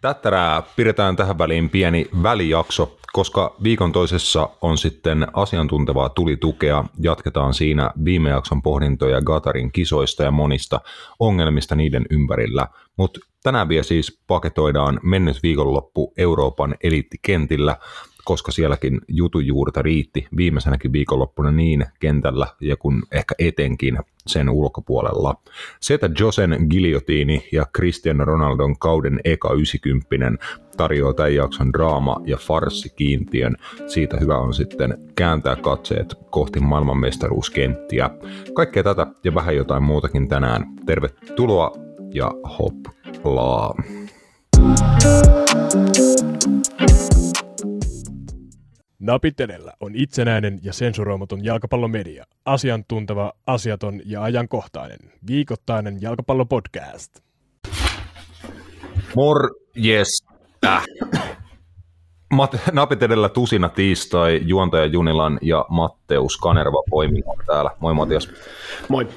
Tättärää pidetään tähän väliin pieni välijakso, koska viikon toisessa on sitten asiantuntevaa tulitukea. Jatketaan siinä viime jakson pohdintoja Gatarin kisoista ja monista ongelmista niiden ympärillä. Mutta tänään vielä siis paketoidaan mennyt viikonloppu Euroopan eliittikentillä koska sielläkin jutujuurta riitti viimeisenäkin viikonloppuna niin kentällä ja kun ehkä etenkin sen ulkopuolella. Se, että Josen Giliotiini ja Cristiano Ronaldon kauden eka 90 tarjoaa tämän jakson draama- ja farssikiintiön. Siitä hyvä on sitten kääntää katseet kohti maailmanmestaruuskenttiä. Kaikkea tätä ja vähän jotain muutakin tänään. Tervetuloa ja hoplaa. Napit edellä on itsenäinen ja sensuroimaton jalkapallomedia. Asiantunteva, asiaton ja ajankohtainen. Viikoittainen jalkapallopodcast. Morjesta. Mat- Napit edellä tusina tiistai, juontaja Junilan ja Matteus Kanerva poimina täällä. Moi Matias. Moi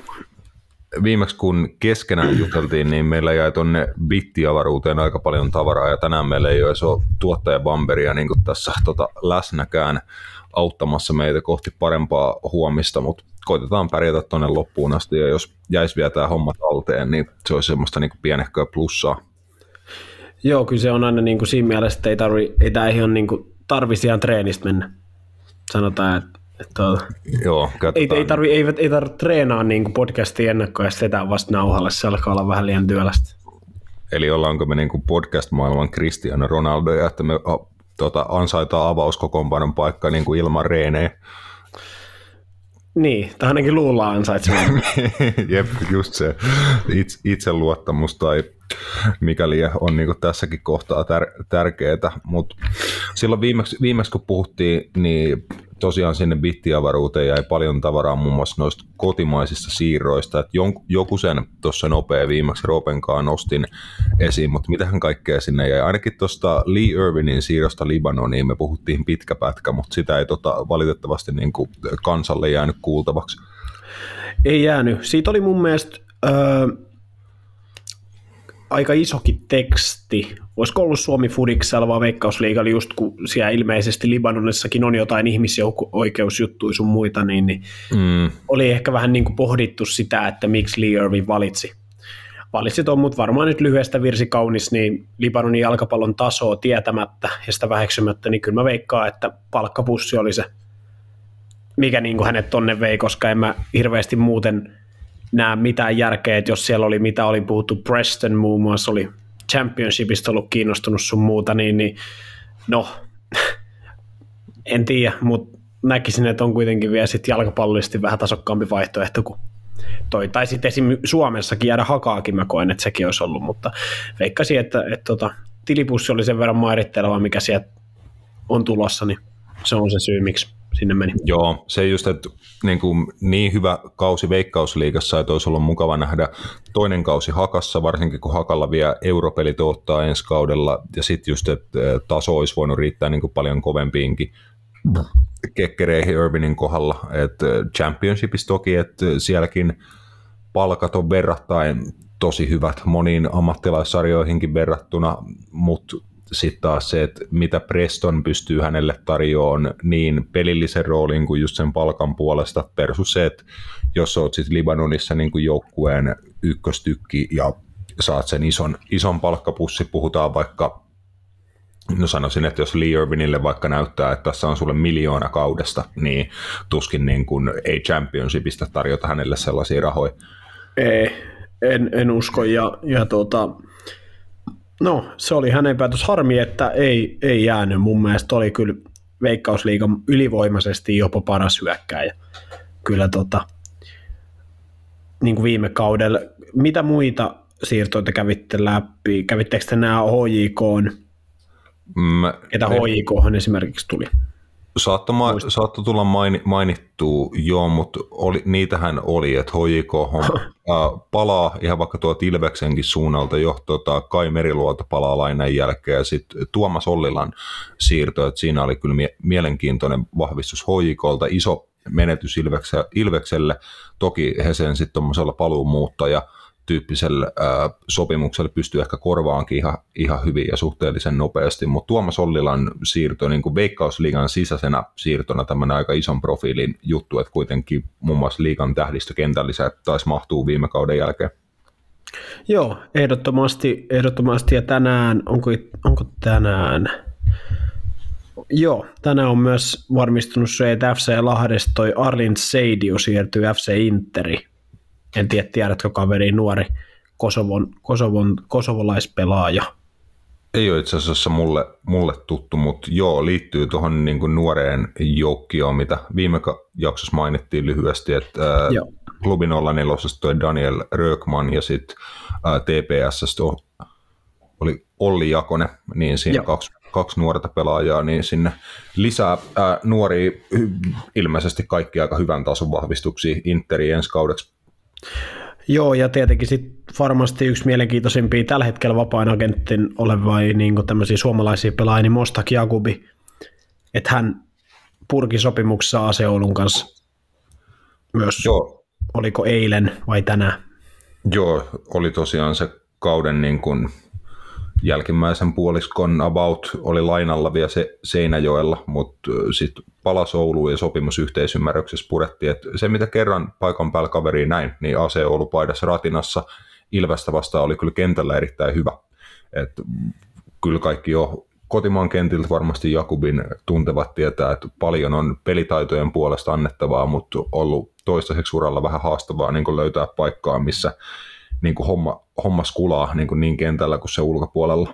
viimeksi kun keskenään juteltiin, niin meillä jäi tuonne bittiavaruuteen aika paljon tavaraa ja tänään meillä ei ole tuottaja Bamberia niin tässä tota, läsnäkään auttamassa meitä kohti parempaa huomista, mutta koitetaan pärjätä tuonne loppuun asti ja jos jäisi vielä tämä homma talteen, niin se olisi semmoista niin pienehköä plussaa. Joo, kyllä se on aina niin kuin siinä mielessä, että ei, tarvi, ei tämä ihan niin kuin tarvitsisi ihan treenistä mennä. Sanotaan, että että Joo, ei, ei tarvi, ei, ei tarvi treenaa niin podcastin ennakkoon ja sitä vasta nauhalle, se alkaa olla vähän liian työlästä. Eli ollaanko me niin kuin podcast-maailman Cristiano Ronaldo ja että me tota, ansaitaan avauskokoonpanon paikka niin kuin ilman reenejä? Niin, tai ainakin luullaan ansaitsemaan. Jep, just se Itse, itseluottamus tai mikäli on niin tässäkin kohtaa tär- tärkeää. Mutta silloin viimeksi, viimeksi kun puhuttiin, niin tosiaan sinne bittiavaruuteen jäi paljon tavaraa muun muassa noista kotimaisista siirroista, että joku sen tuossa nopea viimeksi Ropenkaan nostin esiin, mutta mitähän kaikkea sinne jäi. Ainakin tuosta Lee Irvinin siirrosta Libanoniin me puhuttiin pitkä pätkä, mutta sitä ei tota, valitettavasti niin kuin kansalle jäänyt kuultavaksi. Ei jäänyt. Siitä oli mun mielestä... Öö aika isokin teksti. Olisiko ollut Suomi Fudiksella vai Veikkausliigalla just kun siellä ilmeisesti Libanonissakin on jotain ihmisoikeusjuttuja sun muita, niin, niin mm. oli ehkä vähän niin kuin pohdittu sitä, että miksi Lee Irving valitsi. Valitsit on, mutta varmaan nyt lyhyestä virsi kaunis, niin Libanonin jalkapallon tasoa tietämättä ja sitä väheksymättä, niin kyllä mä veikkaan, että palkkapussi oli se, mikä niin kuin hänet tonne vei, koska en mä hirveästi muuten näe mitään järkeä, että jos siellä oli mitä oli puhuttu, Preston muun muassa oli championshipista ollut kiinnostunut sun muuta, niin, niin no, en tiedä, mutta näkisin, että on kuitenkin vielä sitten jalkapallollisesti vähän tasokkaampi vaihtoehto kuin toi. Tai sitten esim. Suomessakin jäädä hakaakin mä koen, että sekin olisi ollut, mutta veikkasin, että, että, että tota, tilipussi oli sen verran mairitteleva, mikä sieltä on tulossa, niin se on se syy, miksi sinne meni. Joo, se just, että niin, kuin, niin hyvä kausi Veikkausliigassa, että olisi ollut mukava nähdä toinen kausi Hakassa, varsinkin kun Hakalla vielä europelit ottaa ensi kaudella, ja sitten just, että taso olisi voinut riittää niin kuin paljon kovempiinkin kekkereihin Irvinin kohdalla, että championshipissa toki, että sielläkin palkat on verrattain tosi hyvät moniin ammattilaissarjoihinkin verrattuna, mutta sitten taas se, että mitä Preston pystyy hänelle tarjoamaan niin pelillisen roolin kuin just sen palkan puolesta versus se, että jos oot sitten Libanonissa niin kuin joukkueen ykköstykki ja saat sen ison, ison palkkapussi, puhutaan vaikka No sanoisin, että jos Lee Irvinille vaikka näyttää, että tässä on sulle miljoona kaudesta, niin tuskin niin kuin ei championshipista tarjota hänelle sellaisia rahoja. Ei, en, en usko. Ja, ja tuota, No, se oli hänen päätös. Harmi, että ei, ei jäänyt. Mun mielestä oli kyllä Veikkausliigan ylivoimaisesti jopa paras hyökkäjä. Kyllä tota, niin kuin viime kaudella. Mitä muita siirtoita kävitte läpi? Kävittekö te nämä HJK? Mm, Ketä HJK esimerkiksi tuli? Saattoi, ma- saattoi tulla maini- mainittua, joo, mutta oli, niitähän oli, että HJK palaa ihan vaikka tuo Tilveksenkin suunnalta jo tota, Kai Meriluoto palaa lainan jälkeen ja sitten Tuomas Ollilan siirto, että siinä oli kyllä mie- mielenkiintoinen vahvistus HJKlta, iso menetys Ilvekselle, toki he sen sitten tuommoisella paluumuuttaja tyyppisellä ää, sopimuksella pystyy ehkä korvaankin ihan, ihan hyvin ja suhteellisen nopeasti, mutta Tuomas Ollilan siirto niin kuin Veikkausliigan sisäisenä siirtona tämmöinen aika ison profiilin juttu, että kuitenkin muun muassa liigan tähdistökentällisä taisi mahtuu viime kauden jälkeen. Joo, ehdottomasti, ehdottomasti ja tänään, onko, onko tänään, Joo, tänään on myös varmistunut se, että FC Lahdesta toi Arlin Seidio siirtyy FC Interi. En tiedä, tiedätkö kaveri, nuori Kosovon, Kosovon, kosovolaispelaaja. Ei ole itse asiassa mulle, mulle tuttu, mutta joo, liittyy tuohon niin nuoreen joukkioon, mitä viime jaksossa mainittiin lyhyesti, että ää, klubin 04 toi Daniel Rökman ja sitten TPS oli Olli Jakonen, niin siinä kaksi kaksi nuorta pelaajaa, niin sinne lisää ää, nuoria ilmeisesti kaikki aika hyvän tason vahvistuksia Interi ensi kaudeksi. Joo, ja tietenkin sit varmasti yksi mielenkiintoisimpia tällä hetkellä vapaan agentin olevia niin tämmöisiä suomalaisia pelaajia, niin Mostak Jakubi, että hän purki sopimuksessa Aseoulun kanssa myös, Joo. oliko eilen vai tänään? Joo, oli tosiaan se kauden niin kuin jälkimmäisen puoliskon about oli lainalla vielä se Seinäjoella, mutta sitten palasi Ouluun ja sopimusyhteisymmärryksessä purettiin, että se mitä kerran paikan päällä kaveriin näin, niin AC Oulu paidassa ratinassa Ilvästä vastaan oli kyllä kentällä erittäin hyvä. Et kyllä kaikki jo kotimaan kentiltä varmasti Jakubin tuntevat tietää, että paljon on pelitaitojen puolesta annettavaa, mutta ollut toistaiseksi uralla vähän haastavaa niin löytää paikkaa, missä niin homma, homma skulaa niin, niin kentällä kuin se ulkopuolella.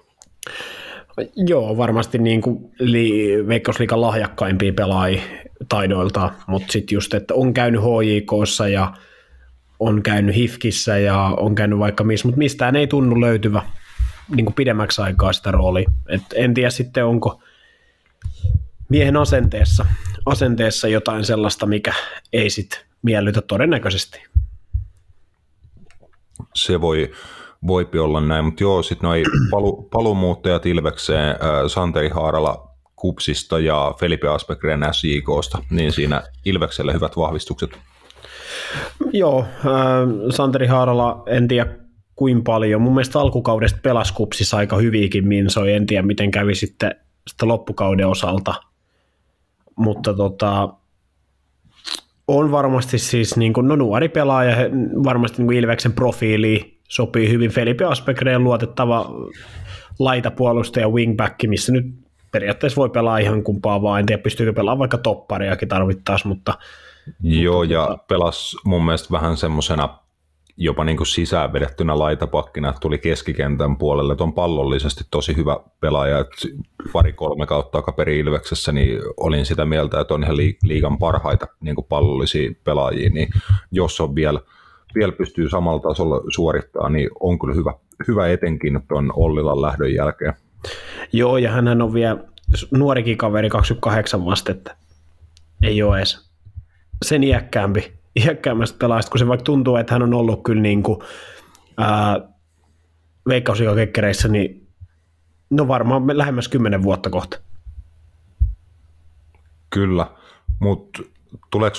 Joo, varmasti niin kuin li, Veikkausliikan lahjakkaimpia pelaajia taidoilta, mutta sitten just, että on käynyt HJKssa ja on käynyt HIFKissä ja on käynyt vaikka missä, mutta mistään ei tunnu löytyvä niin kuin pidemmäksi aikaa sitä roolia. Et en tiedä sitten, onko miehen asenteessa, asenteessa jotain sellaista, mikä ei sitten miellytä todennäköisesti se voi, voipi olla näin, mutta joo, sitten noi palu, paluumuuttajat Ilvekseen, äh, Santeri Haarala Kupsista ja Felipe Aspegren SJKsta, niin siinä Ilvekselle hyvät vahvistukset. Joo, äh, Santeri Haarala, en tiedä kuin paljon. Mun mielestä alkukaudesta pelasi Kupsissa aika hyviäkin minsoi, en tiedä miten kävi sitten, sitten loppukauden osalta. Mutta tota, on varmasti siis niin kuin, no nuori pelaaja, varmasti niin kuin Ilveksen profiili sopii hyvin. Felipe Aspegreen luotettava laitapuolustaja wingback, missä nyt periaatteessa voi pelaa ihan kumpaa vaan. En tiedä, pystyykö pelaamaan vaikka toppariakin tarvittaessa, mutta... Joo, mutta, ja pelas mun mielestä vähän semmoisena jopa niin kuin sisään vedettynä laitapakkina, tuli keskikentän puolelle, että on pallollisesti tosi hyvä pelaaja, että pari-kolme kautta takaperi Ilveksessä, niin olin sitä mieltä, että on ihan liigan parhaita niin kuin pallollisia pelaajia, niin jos on vielä, vielä pystyy samalla tasolla suorittamaan, niin on kyllä hyvä, hyvä etenkin tuon Ollilan lähdön jälkeen. Joo, ja hän on vielä nuorikin kaveri 28 vasta, että ei ole edes sen iäkkäämpi iäkkäämmästä pelaajasta, kun se vaikka tuntuu, että hän on ollut kyllä niin kuin, ää, veikkauslikakekkereissä, niin no varmaan lähemmäs kymmenen vuotta kohta. Kyllä, mutta tuleeko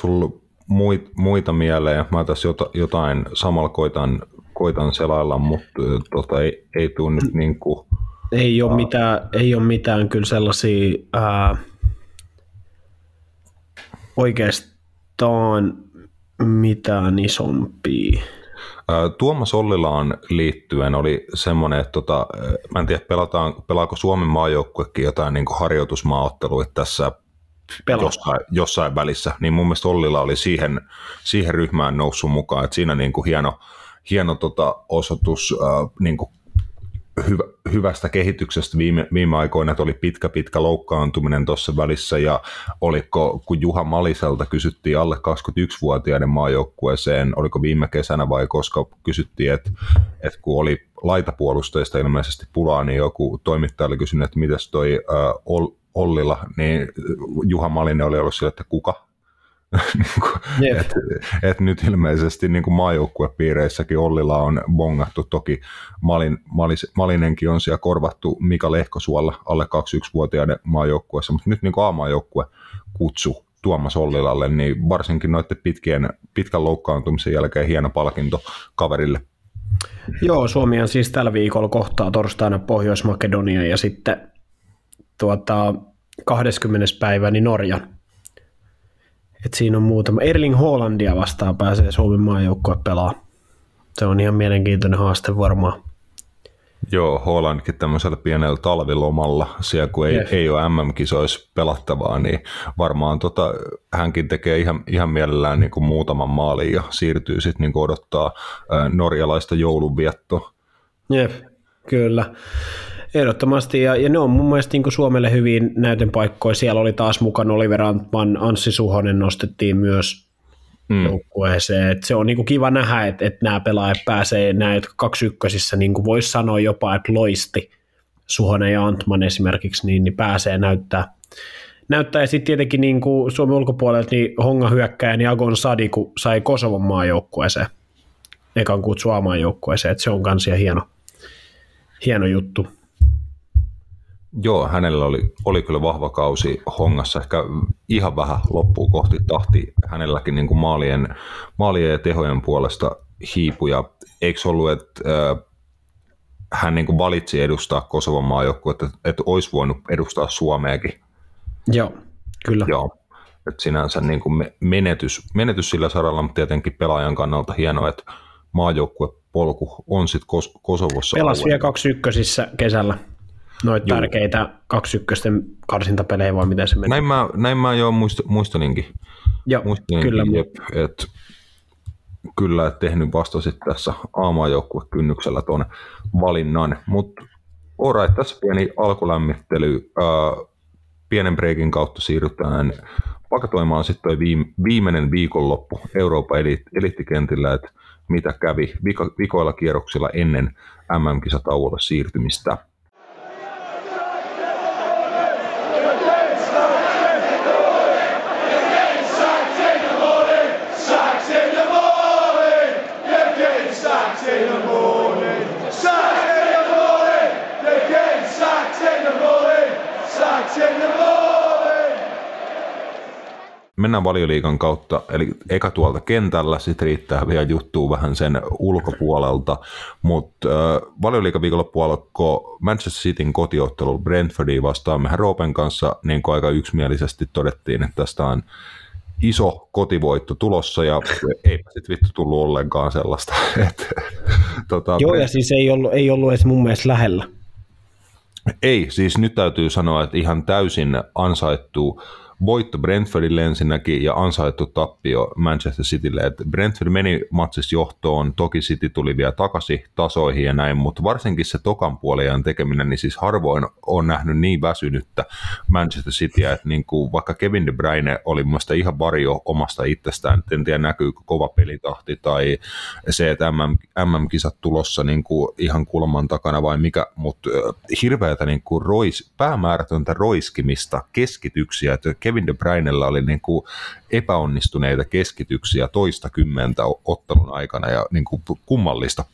sinulla muita mieleen? Mä tässä jotain samalla koitan, koitan selailla, mutta tota, ei, ei tule nyt niin kuin, ei ole, mitään, ei ole mitään kyllä sellaisia ää, oikeastaan mitään isompia. Tuomas Ollilaan liittyen oli semmoinen, että tota, mä en tiedä, pelataan, pelaako Suomen maajoukkuekin jotain niin harjoitusmaaotteluita tässä jossain, jossain, välissä, niin mun mielestä Ollila oli siihen, siihen ryhmään noussut mukaan, että siinä niin kuin hieno, hieno tota osoitus äh, niin kuin hyvä, hyvästä kehityksestä viime, viime aikoina, että oli pitkä pitkä loukkaantuminen tuossa välissä. Ja oliko, kun Juha Maliselta kysyttiin alle 21-vuotiaiden maajoukkueeseen, oliko viime kesänä vai koska kysyttiin, että, että kun oli laitapuolustajista ilmeisesti pulaa, niin joku toimittaja oli kysynyt, että mitäs toi äh, Ollilla, niin Juha Malinen oli ollut sillä, että kuka? niin kuin, yep. et, et nyt ilmeisesti niin kuin maajoukkuepiireissäkin Ollilla on bongattu, toki Malin, Malis, Malinenkin on siellä korvattu Mika Lehkosuolla alle 21-vuotiaiden maajoukkueessa, mutta nyt niin kuin A-maajoukkue kutsu Tuomas Ollilalle, niin varsinkin noiden pitkien, pitkän loukkaantumisen jälkeen hieno palkinto kaverille. Joo, Suomi on siis tällä viikolla kohtaa torstaina Pohjois-Makedonia ja sitten tuota, 20. päivä niin Norja. Et siinä on muutama. Erling Hollandia vastaan pääsee Suomen maajoukkue pelaa. Se on ihan mielenkiintoinen haaste varmaan. Joo, Hollandkin tämmöisellä pienellä talvilomalla, siellä kun ei, yes. ei ole MM-kisoissa pelattavaa, niin varmaan tota, hänkin tekee ihan, ihan mielellään niin kuin muutaman maalin ja siirtyy sitten niin odottaa ää, norjalaista joulunviettoa. Jep, kyllä. Ehdottomasti, ja, ja ne on mun mielestä niin Suomelle hyvin näytön paikkoja. Siellä oli taas mukana Oliver Antman, Anssi Suhonen nostettiin myös mm. joukkueeseen. Et se on niinku kiva nähdä, että et nämä pelaajat pääsee, nämä jotka kaksi ykkösissä, niin voisi sanoa jopa, että loisti Suhonen ja Antman esimerkiksi, niin, niin pääsee näyttää. näyttää. Ja sitten tietenkin niin kuin Suomen ulkopuolelta niin Honga hyökkäjä, niin Agon Sadiku sai Kosovon maajoukkueeseen, ekan kutsu maajoukkueeseen, että se on kans hieno, hieno juttu. Joo, hänellä oli, oli kyllä vahva kausi Hongassa, ehkä ihan vähän loppuun kohti tahti hänelläkin niin kuin maalien, maalien ja tehojen puolesta hiipuja. Eikö ollut, että äh, hän niin kuin valitsi edustaa Kosovan maajoukkue, että, että olisi voinut edustaa Suomeakin? Joo, kyllä. Joo, että sinänsä niin kuin menetys, menetys sillä saralla, mutta tietenkin pelaajan kannalta hienoa, että maajoukkuepolku on sitten Kos- Kosovossa. Pelasi vielä kaksi ykkösissä kesällä noita Juu. tärkeitä kaksi ykkösten karsintapelejä, vai miten se meni? Näin mä, näin mä jo muist, muistelinkin. Joo, muistelinkin, kyllä. Jep, et, kyllä, tehnyt vasta sitten tässä kynnyksellä tuon valinnan, mutta alright, tässä pieni alkulämmittely. Äh, pienen breikin kautta siirrytään pakatoimaan sitten viime, viimeinen viikonloppu Euroopan elittikentillä, että mitä kävi vikoilla kierroksilla ennen MM-kisatauolle siirtymistä. Mennään valioliikan kautta, eli eka tuolta kentällä, sitten riittää vielä juttua vähän sen ulkopuolelta, mutta äh, valioliikan viikonloppu alkoi Manchester Cityn kotiottelu Brentfordia vastaan. Mehän Roopen kanssa niin kuin aika yksimielisesti todettiin, että tästä on iso kotivoitto tulossa ja eipä sitten vittu tullut ollenkaan sellaista. Et, tota, Joo, ja siis ei ollut, ei ollut edes mun mielestä lähellä. Ei, siis nyt täytyy sanoa, että ihan täysin ansaittu voitto Brentfordille ensinnäkin ja ansaittu tappio Manchester Citylle. Et Brentford meni matsissa johtoon, toki City tuli vielä takaisin tasoihin ja näin, mutta varsinkin se tokan puolen tekeminen, niin siis harvoin on nähnyt niin väsynyttä Manchester Cityä, että niin kuin vaikka Kevin De Bruyne oli mielestäni ihan varjo omasta itsestään, en tiedä näkyykö kova pelitahti tai se, että MM, MM-kisat tulossa niin kuin ihan kulman takana vai mikä, mutta hirveätä niin kuin rois, päämäärätöntä roiskimista, keskityksiä, että Kevin De Bruynella oli niin kuin epäonnistuneita keskityksiä toista kymmentä ottelun aikana ja niin kuin kummallista.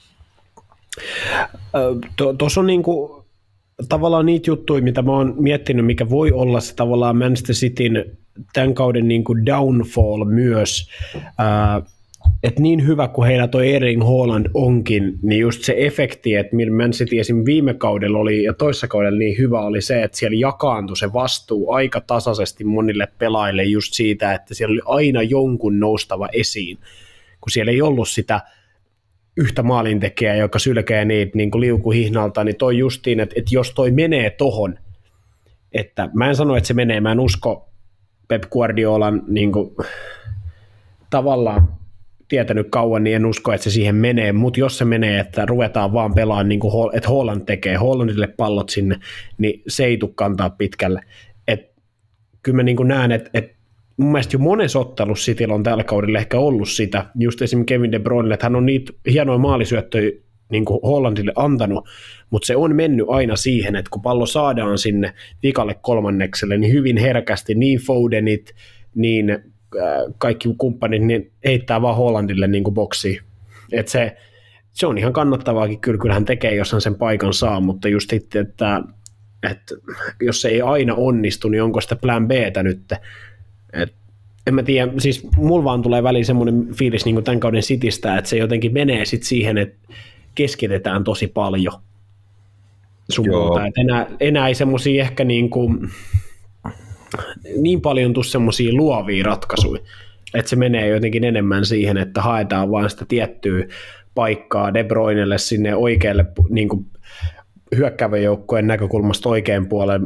Tuossa on niin kuin, tavallaan niitä juttuja, mitä mä oon miettinyt, mikä voi olla se tavallaan Manchester Cityn tämän kauden niin kuin downfall myös. Ää, että niin hyvä kuin heillä toi Erling Haaland onkin, niin just se efekti, että millä Man City esim. viime kaudella oli ja toissa kaudella niin hyvä oli se, että siellä jakaantui se vastuu aika tasaisesti monille pelaajille just siitä, että siellä oli aina jonkun noustava esiin, kun siellä ei ollut sitä yhtä maalintekijää, joka sylkee niitä niin kuin liukuhihnalta, niin toi justiin, että, että jos toi menee tohon, että mä en sano, että se menee, mä en usko Pep Guardiolan niin kuin, tavallaan tietänyt kauan, niin en usko, että se siihen menee, mutta jos se menee, että ruvetaan vaan pelaamaan niin kuin, että Holland tekee, Hollandille pallot sinne, niin se ei tule kantaa pitkälle. Et, kyllä mä niin kuin näen, että, että mun mielestä jo monessa ottelussa Cityllä on tällä kaudella ehkä ollut sitä, just esimerkiksi Kevin De Bruyne, että hän on niitä hienoja maalisyöttöjä niin kuin Hollandille antanut, mutta se on mennyt aina siihen, että kun pallo saadaan sinne vikalle kolmannekselle, niin hyvin herkästi niin Fodenit, niin kaikki kumppanit niin heittää vaan Hollandille niin kuin boksiin. Et se, se on ihan kannattavaakin, kyllä, kyllä hän tekee, jos hän sen paikan saa, mutta just sitten, että, että jos se ei aina onnistu, niin onko sitä plan Btä nyt? Et, en mä tiedä, siis mulla vaan tulee väliin semmoinen fiilis niin kuin tämän kauden sitistä, että se jotenkin menee sitten siihen, että keskitetään tosi paljon sun muuta. Et enää, enää ei semmoisia ehkä niin, kuin, niin paljon tule semmoisia luovia ratkaisuja, että se menee jotenkin enemmän siihen, että haetaan vain sitä tiettyä paikkaa De Bruynelle sinne oikealle niin kuin hyökkäävän joukkueen näkökulmasta oikean puolen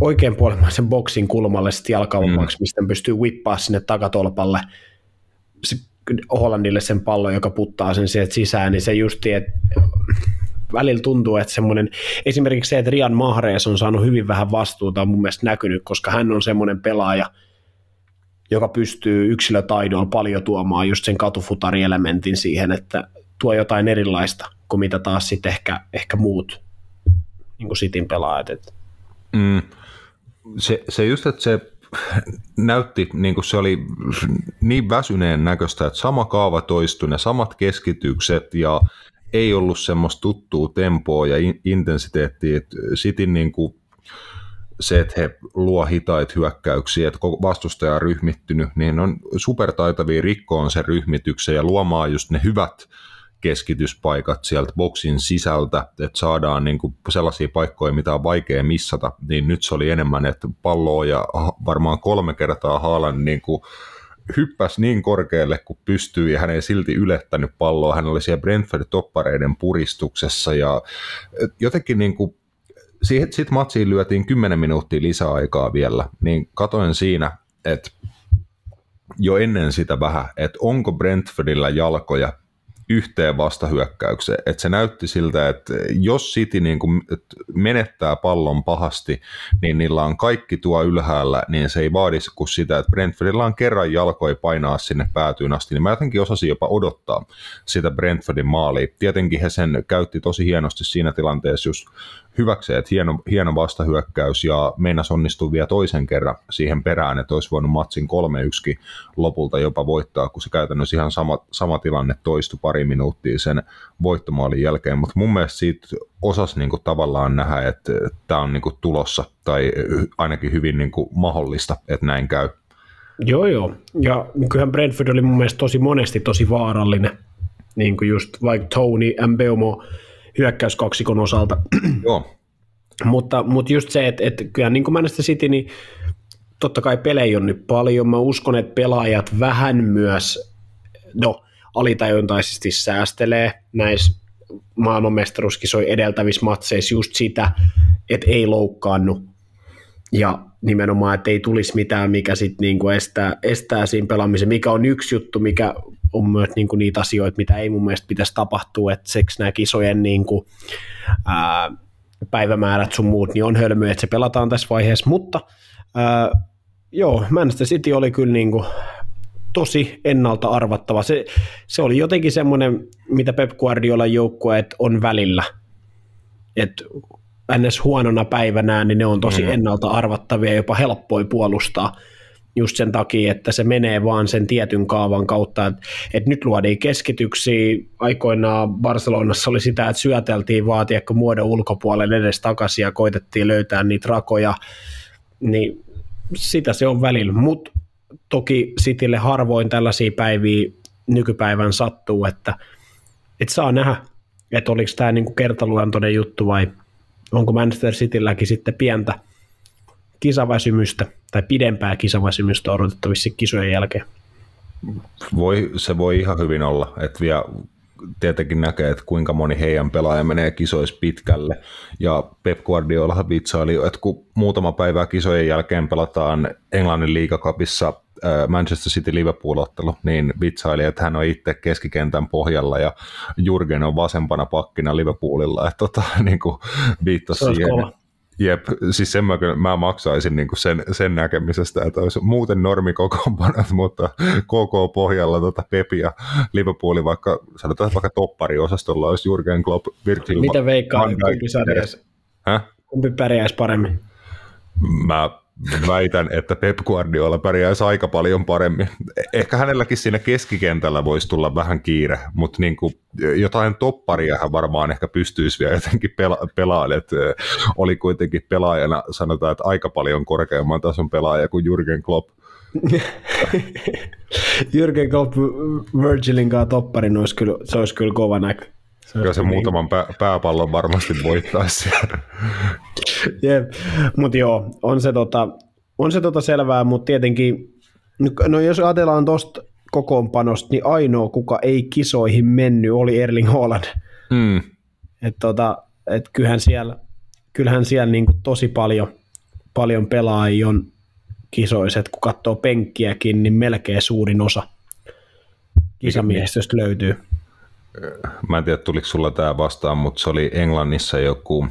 oikein puolemaisen boksin kulmalle sitten jalkavapaaksi, mm. mistä pystyy whippaa sinne takatolpalle Hollandille sen pallon, joka puttaa sen sieltä sisään, niin se justi, että välillä tuntuu, että semmoinen, esimerkiksi se, että Rian Mahrees on saanut hyvin vähän vastuuta, on mun mielestä näkynyt, koska hän on semmoinen pelaaja, joka pystyy yksilötaidolla paljon tuomaan just sen katufutarielementin siihen, että tuo jotain erilaista kuin mitä taas sitten ehkä, ehkä muut niin kuin Sitin pelaajat. Mm. Se, se just, että se näytti, niin kuin se oli niin väsyneen näköistä, että sama kaava toistui, ne samat keskitykset ja ei ollut semmoista tuttua tempoa ja intensiteettiä, Cityn niin kuin se, että he luo hitaita hyökkäyksiä, että vastustaja on ryhmittynyt, niin on supertaitavia rikkoon sen ryhmityksen ja luomaan just ne hyvät keskityspaikat sieltä boksin sisältä, että saadaan niin kuin sellaisia paikkoja, mitä on vaikea missata, niin nyt se oli enemmän, että palloa ja varmaan kolme kertaa Haalan niin kuin hyppäsi niin korkealle kuin pystyy ja hän ei silti ylettänyt palloa. Hän oli siellä Brentford-toppareiden puristuksessa ja jotenkin niin kuin sitten matsiin lyötiin 10 minuuttia lisäaikaa vielä, niin katoin siinä, että jo ennen sitä vähän, että onko Brentfordilla jalkoja yhteen vastahyökkäykseen. Et se näytti siltä, että jos City niin kuin menettää pallon pahasti, niin niillä on kaikki tuo ylhäällä, niin se ei vaadi kuin sitä, että Brentfordilla on kerran jalkoi painaa sinne päätyyn asti, niin mä jotenkin osasin jopa odottaa sitä Brentfordin maalia. Tietenkin he sen käytti tosi hienosti siinä tilanteessa just hyväkseen, että hieno, hieno vastahyökkäys ja meinas onnistuu vielä toisen kerran siihen perään, että olisi voinut matsin 3-1 lopulta jopa voittaa, kun se käytännössä ihan sama, sama tilanne toistui pari minuuttia sen voittomaalin jälkeen, mutta mun mielestä siitä osas niin kuin tavallaan nähdä, että tämä on niin kuin tulossa tai ainakin hyvin niin kuin mahdollista, että näin käy. Joo, joo. Ja kyllähän Brentford oli mun mielestä tosi monesti tosi vaarallinen, niin kuin just vaikka Tony, Mbeumo, hyökkäyskaksikon osalta. Joo. mutta, mutta just se, että, että kyllä niin kuin Manchester City, niin totta kai pelejä on nyt paljon. Mä uskon, että pelaajat vähän myös, no alitajuntaisesti säästelee näissä maailmanmestaruuskisoi edeltävissä matseissa just sitä, että ei loukkaannu ja nimenomaan, että ei tulisi mitään, mikä sitten niinku estää, estää siinä pelaamisen, mikä on yksi juttu, mikä on myös niinku niitä asioita, mitä ei mun mielestä pitäisi tapahtua, että seks nämä kisojen niinku, ää, päivämäärät sun muut, niin on hölmöä, että se pelataan tässä vaiheessa, mutta ää, joo, Manchester City oli kyllä niinku tosi ennalta arvattava. Se, se oli jotenkin semmoinen, mitä Pep Guardiola joukkueet on välillä, että ns. huonona päivänä, niin ne on tosi mm. ennalta arvattavia ja jopa helppoi puolustaa. Just sen takia, että se menee vaan sen tietyn kaavan kautta, että, että nyt luodaan keskityksiä, aikoinaan Barcelonassa oli sitä, että syöteltiin vaatiakko muodon ulkopuolelle edes takaisin ja koitettiin löytää niitä rakoja, niin sitä se on välillä, mutta toki Citylle harvoin tällaisia päiviä nykypäivän sattuu, että, että saa nähdä, että oliko tämä niinku kertaluontoinen juttu vai onko Manchester Citylläkin sitten pientä kisaväsymystä tai pidempää kisaväsymystä odotettavissa kisojen jälkeen? Voi, se voi ihan hyvin olla, että vielä tietenkin näkee, että kuinka moni heidän pelaaja menee kisoissa pitkälle. Ja Pep Guardiola vitsaili, että kun muutama päivä kisojen jälkeen pelataan Englannin liigakapissa Manchester City Liverpool-ottelu, niin vitsaili, että hän on itse keskikentän pohjalla ja Jurgen on vasempana pakkina Liverpoolilla, että tota, niin kuin viittasi siihen. Kova. Jep, siis sen mä, mä maksaisin niin sen, sen näkemisestä, että olisi muuten normikokoonpanot, mutta koko pohjalla tota Pepi ja Liverpooli, vaikka sanotaan vaikka toppariosastolla olisi Jurgen Klopp, Virgil Mitä veikkaa, kumpi, kumpi pärjäisi paremmin? Mä väitän, että Pep Guardiola pärjäisi aika paljon paremmin. Ehkä hänelläkin siinä keskikentällä voisi tulla vähän kiire, mutta niin kuin jotain topparia hän varmaan ehkä pystyisi vielä jotenkin pela- pelaamaan. Oli kuitenkin pelaajana, sanotaan, että aika paljon korkeamman tason pelaaja kuin Jürgen Klopp. Jürgen Klopp Virgilin kanssa topparin olisi kyllä, se olisi kyllä kova näkö. Kyllä se muutaman pää, pääpallon varmasti voittaisi. Jep. Mutta joo, on se, tota, on se tota selvää, mutta tietenkin, no jos ajatellaan tuosta kokoonpanosta, niin ainoa, kuka ei kisoihin mennyt, oli Erling Haaland. Mm. Et tota, et kyllähän siellä, kyllähän siellä niinku tosi paljon, paljon pelaajia on kisoiset, kun katsoo penkkiäkin, niin melkein suurin osa kisamiehistöstä löytyy. Mä en tiedä, tuliko sulla tämä vastaan, mutta se oli Englannissa joku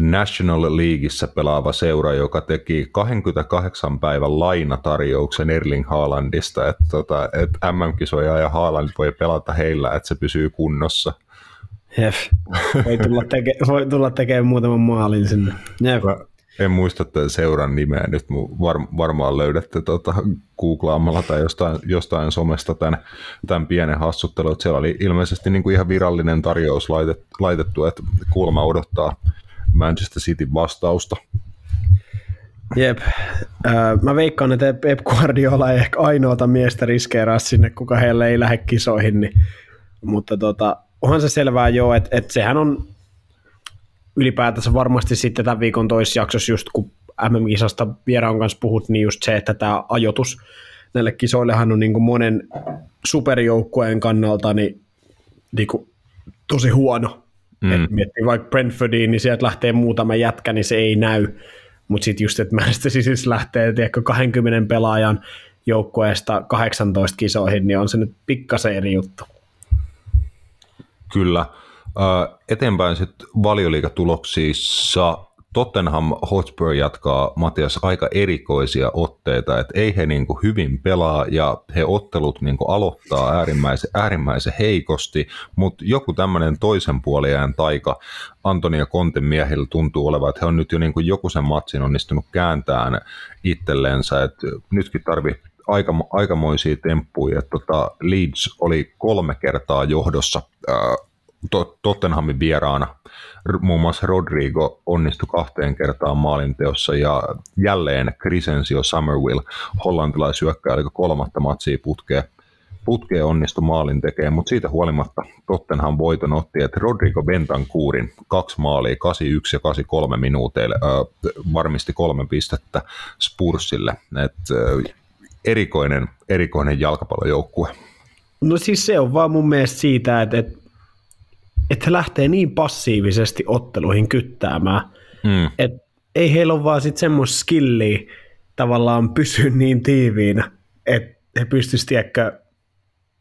National Leagueissa pelaava seura, joka teki 28 päivän lainatarjouksen Erling Haalandista, että, tota, että MM-kisoja ja Haaland voi pelata heillä, että se pysyy kunnossa. Jep. Voi tulla, teke, voi tulla tekemään muutaman maalin sinne. Jep. En muista tämän seuran nimeä nyt, var, varmaan löydätte tota, googlaamalla tai jostain, jostain somesta tämän, tämän pienen hassuttelun. Siellä oli ilmeisesti niin kuin ihan virallinen tarjous laitet, laitettu, että kuulemma odottaa Manchester City vastausta. Jep. mä veikkaan, että Pep Guardiola ei ehkä ainoata miestä riskeeraa sinne, kuka heille ei lähde kisoihin, niin, mutta tota, onhan se selvää jo, että, että sehän on ylipäätänsä varmasti sitten tämän viikon toisjaksossa, just kun MM-kisasta vieraan kanssa puhut, niin just se, että tämä ajoitus näille kisoillehan on niin kuin monen superjoukkueen kannalta niin, niin kuin tosi huono. Mm. Et miettii vaikka Brentfordiin, niin sieltä lähtee muutama jätkä, niin se ei näy. Mutta sitten just, että Manchester siis lähtee tiedätkö, 20 pelaajan joukkueesta 18 kisoihin, niin on se nyt pikkasen eri juttu. Kyllä. Eteenpäin sitten valioliikatuloksissa Tottenham Hotspur jatkaa, Matias, aika erikoisia otteita, että ei he niin hyvin pelaa ja he ottelut niin aloittaa äärimmäisen, äärimmäisen heikosti, mutta joku tämmöinen toisen puoliään taika Antonia Konten miehillä tuntuu olevan, että he on nyt jo niin kuin joku sen matsin onnistunut kääntään itsellensä, että nytkin tarvii aika, aikamoisia temppuja, tota Leeds oli kolme kertaa johdossa ää, Tottenhamin vieraana muun muassa Rodrigo onnistui kahteen kertaan maalinteossa ja jälleen Crescencio Summerwill, hollantilaisyökkäjä, eli kolmatta matsia putkeen, putkeen onnistui maalin tekemään, mutta siitä huolimatta Tottenham voiton otti, että Rodrigo Bentancurin kaksi maalia, 81 ja 83 minuuteille, äh, varmisti kolme pistettä Spursille. Et, äh, erikoinen, erikoinen jalkapallojoukkue. No siis se on vaan mun mielestä siitä, että, että että he lähtee niin passiivisesti otteluihin kyttäämään, mm. että ei heillä ole vaan sitten semmoista skilliä tavallaan pysyä niin tiiviinä, että he pystyisivät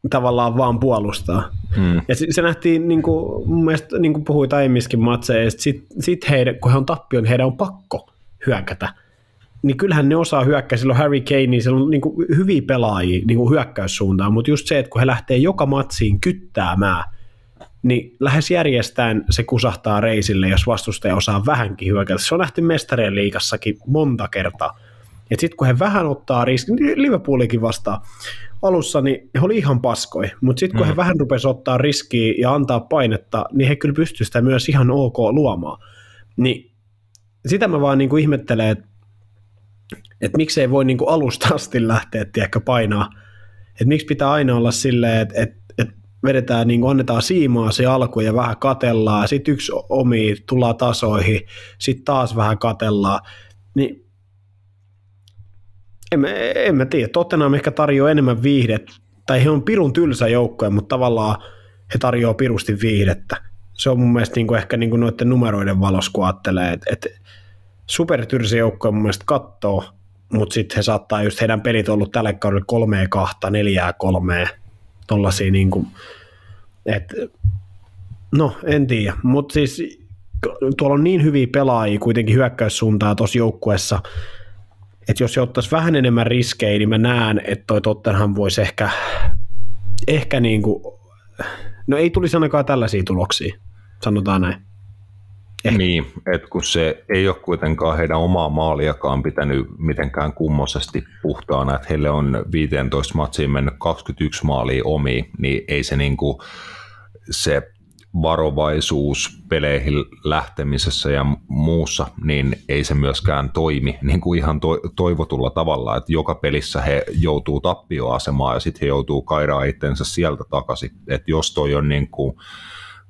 tavallaan vaan puolustaa. Hmm. Ja se, se nähtiin, niin kuin, mun mielestä, niin kuin puhuit aiemmiskin matseista, sitten sit heidän, kun he on tappion, niin heidän on pakko hyökätä. Niin kyllähän ne osaa hyökkää, silloin Harry Kane, niin siellä on niin kuin, hyviä pelaajia niin kuin hyökkäyssuuntaan, mutta just se, että kun he lähtee joka matsiin kyttäämään, niin lähes järjestään se kusahtaa reisille, jos vastustaja osaa vähänkin hyökätä. Se on nähty mestarien liikassakin monta kertaa. Ja sitten kun he vähän ottaa riskin, niin Liverpoolikin vastaa alussa, niin he oli ihan paskoi, mutta sitten kun mm. he vähän rupesi ottaa riskiä ja antaa painetta, niin he kyllä pystyivät sitä myös ihan ok luomaan. Niin sitä mä vaan niin kuin ihmettelen, että, että miksei voi niin kuin alusta asti lähteä tiedäkö, painaa. Että miksi pitää aina olla silleen, että, että vedetään, niin annetaan siimaa se alku ja vähän katellaan, sitten yksi omi tullaan tasoihin, sitten taas vähän katellaan, niin en, en mä tiedä, Tottenham ehkä tarjoaa enemmän viihdet, tai he on pirun tylsä joukkoja, mutta tavallaan he tarjoaa pirusti viihdettä. Se on mun mielestä niin kuin ehkä niin kuin noiden numeroiden valossa, kun ajattelee, että, supertyrsä joukkoja mun mielestä kattoo, mutta sitten he saattaa just heidän pelit ollut tällä kaudella kolmea kahta, neljää kolmea, tollasia niin kuin, no en tiedä, mutta siis tuolla on niin hyviä pelaajia kuitenkin hyökkäyssuuntaa tuossa joukkueessa, että jos ottaisi vähän enemmän riskejä, niin mä näen, että toi Tottenham voisi ehkä, ehkä niin kuin, no ei tulisi ainakaan tällaisia tuloksia, sanotaan näin. Ehkä. Niin, että kun se ei ole kuitenkaan heidän omaa maaliakaan pitänyt mitenkään kummosesti puhtaana, että heille on 15 matsiin mennyt 21 maalia omi, niin ei se niin kuin, se varovaisuus peleihin lähtemisessä ja muussa, niin ei se myöskään toimi niin kuin ihan to- toivotulla tavalla, että joka pelissä he joutuu tappioasemaan ja sitten he joutuu kairaa itsensä sieltä takaisin. Että jos toi on niin kuin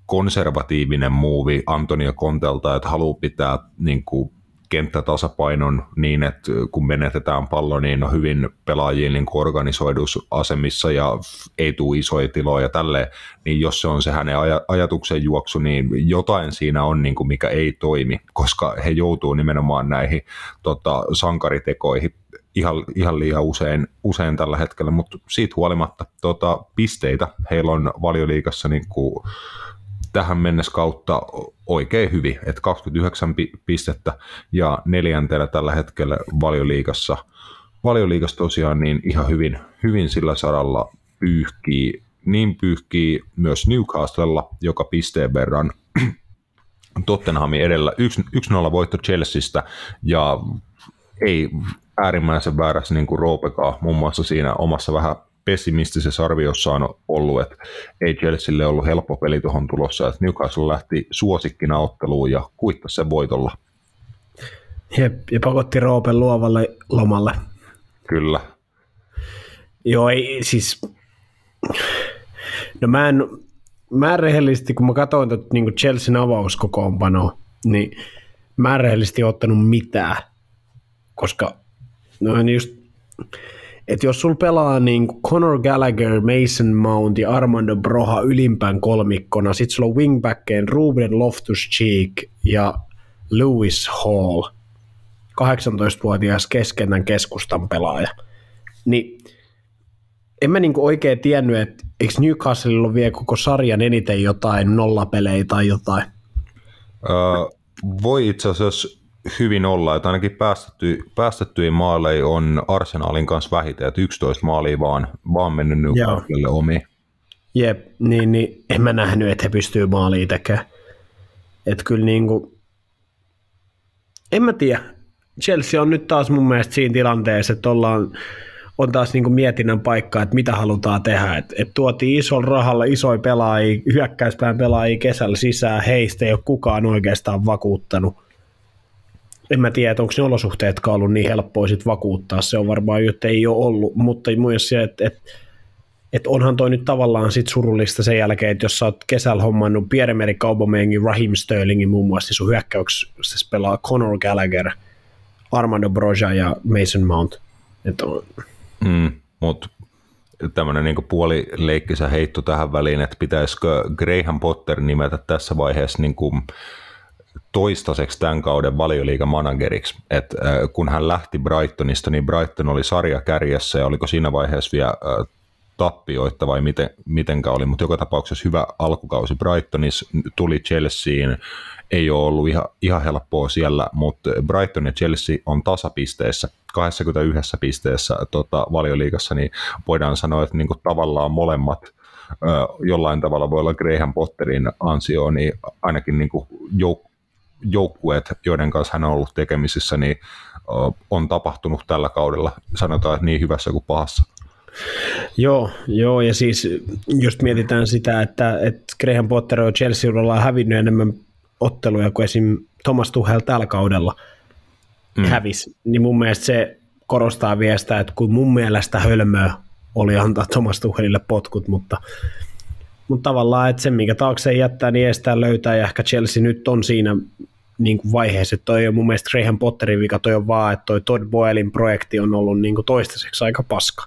konservatiivinen muuvi Antonio Contelta, että haluaa pitää niin kuin, kenttätasapainon niin, että kun menetetään pallo, niin on hyvin pelaajia niin organisoidusasemissa ja ei tule isoja tiloja ja tälleen, niin jos se on se hänen aj- ajatuksen juoksu, niin jotain siinä on, niin kuin mikä ei toimi, koska he joutuu nimenomaan näihin tota, sankaritekoihin ihan, ihan liian usein, usein tällä hetkellä, mutta siitä huolimatta tota, pisteitä heillä on valioliikassa niin kuin, tähän mennessä kautta oikein hyvin, että 29 pistettä ja neljäntenä tällä hetkellä valioliigassa. Valioliigassa tosiaan niin ihan hyvin, hyvin sillä saralla pyyhkii, niin pyyhkii myös Newcastlella, joka pisteen verran Tottenhamin edellä 1-0 voitto Chelseastä ja ei äärimmäisen väärässä niin kuin Roopekaa muun muassa siinä omassa vähän pessimistisessä arviossa on ollut, että ei Chelsealle ollut helppo peli tuohon tulossa, että Newcastle lähti suosikkina otteluun ja kuittasi sen voitolla. Jep, ja pakotti Roopen luovalle lomalle. Kyllä. Joo, ei, siis... No mä en, mä en rehellisesti, kun mä katsoin tuota niin Chelsean avauskokoonpanoa, niin mä en rehellisesti ottanut mitään, koska no just että jos sul pelaa niin Conor Gallagher, Mason Mount ja Armando Broha ylimpään kolmikkona, sit sulla on wingbackeen Ruben Loftus-Cheek ja Lewis Hall, 18-vuotias keskentän keskustan pelaaja, niin en mä niinku oikein tiennyt, että eikö Newcastle ole vielä koko sarjan eniten jotain nollapelejä tai jotain? Uh, voi itse asiassa hyvin olla, että ainakin päästetty, päästettyjä maaleja on Arsenalin kanssa vähiten, että 11 maalia vaan, vaan mennyt Newcastlelle omi. Jep, niin, niin en mä nähnyt, että he pystyy maaliin tekemään. Että kyllä niin kuin, en mä tiedä. Chelsea on nyt taas mun mielestä siinä tilanteessa, että ollaan, on taas niin kuin mietinnän paikka, että mitä halutaan tehdä. Et, et tuotiin isolla rahalla isoja pelaajia, hyökkäyspään pelaajia kesällä sisään, heistä ei ole kukaan oikeastaan vakuuttanut – en mä tiedä, onko ne olosuhteet ollut niin helppoa sit vakuuttaa, se on varmaan, että ei ole ollut, mutta myös se, että, että että onhan toi nyt tavallaan sit surullista sen jälkeen, että jos sä oot kesällä hommannut Pierre-Emerick Aubameyangin, Raheem Sterlingin muun muassa, sun hyökkäyksessä pelaa Conor Gallagher, Armando Broja ja Mason Mount. Et on... mm, mutta tämmöinen niin puolileikkisä heitto tähän väliin, että pitäisikö Graham Potter nimetä tässä vaiheessa niin kuin toistaiseksi tämän kauden valioliigan manageriksi. Et, äh, kun hän lähti Brightonista, niin Brighton oli sarja kärjessä ja oliko siinä vaiheessa vielä äh, tappioita vai miten, mitenkä oli, mutta joka tapauksessa hyvä alkukausi Brightonissa, tuli Chelseain, ei ole ollut ihan, ihan helppoa siellä, mutta Brighton ja Chelsea on tasapisteissä, 21 pisteessä tota, valioliigassa, niin voidaan sanoa, että niinku tavallaan molemmat jollain tavalla voi olla Graham Potterin ansio, niin ainakin niin kuin jouk- joukkueet, joiden kanssa hän on ollut tekemisissä, niin on tapahtunut tällä kaudella, sanotaan, että niin hyvässä kuin pahassa. Joo, joo, ja siis just mietitään sitä, että, että Graham Potter ja Chelsea ollaan hävinnyt enemmän otteluja kuin esim. Thomas Tuchel tällä kaudella mm. hävisi, niin mun mielestä se korostaa vielä sitä, että kun mun mielestä hölmöä oli antaa Thomas Tuchelille potkut, mutta, mutta tavallaan, että se minkä taakse jättää, niin estää löytää, ja ehkä Chelsea nyt on siinä niin kuin vaiheessa, että toi on mun mielestä Graham Potterin vika, toi on vaan, että toi Todd Boylin projekti on ollut niin kuin toistaiseksi aika paska,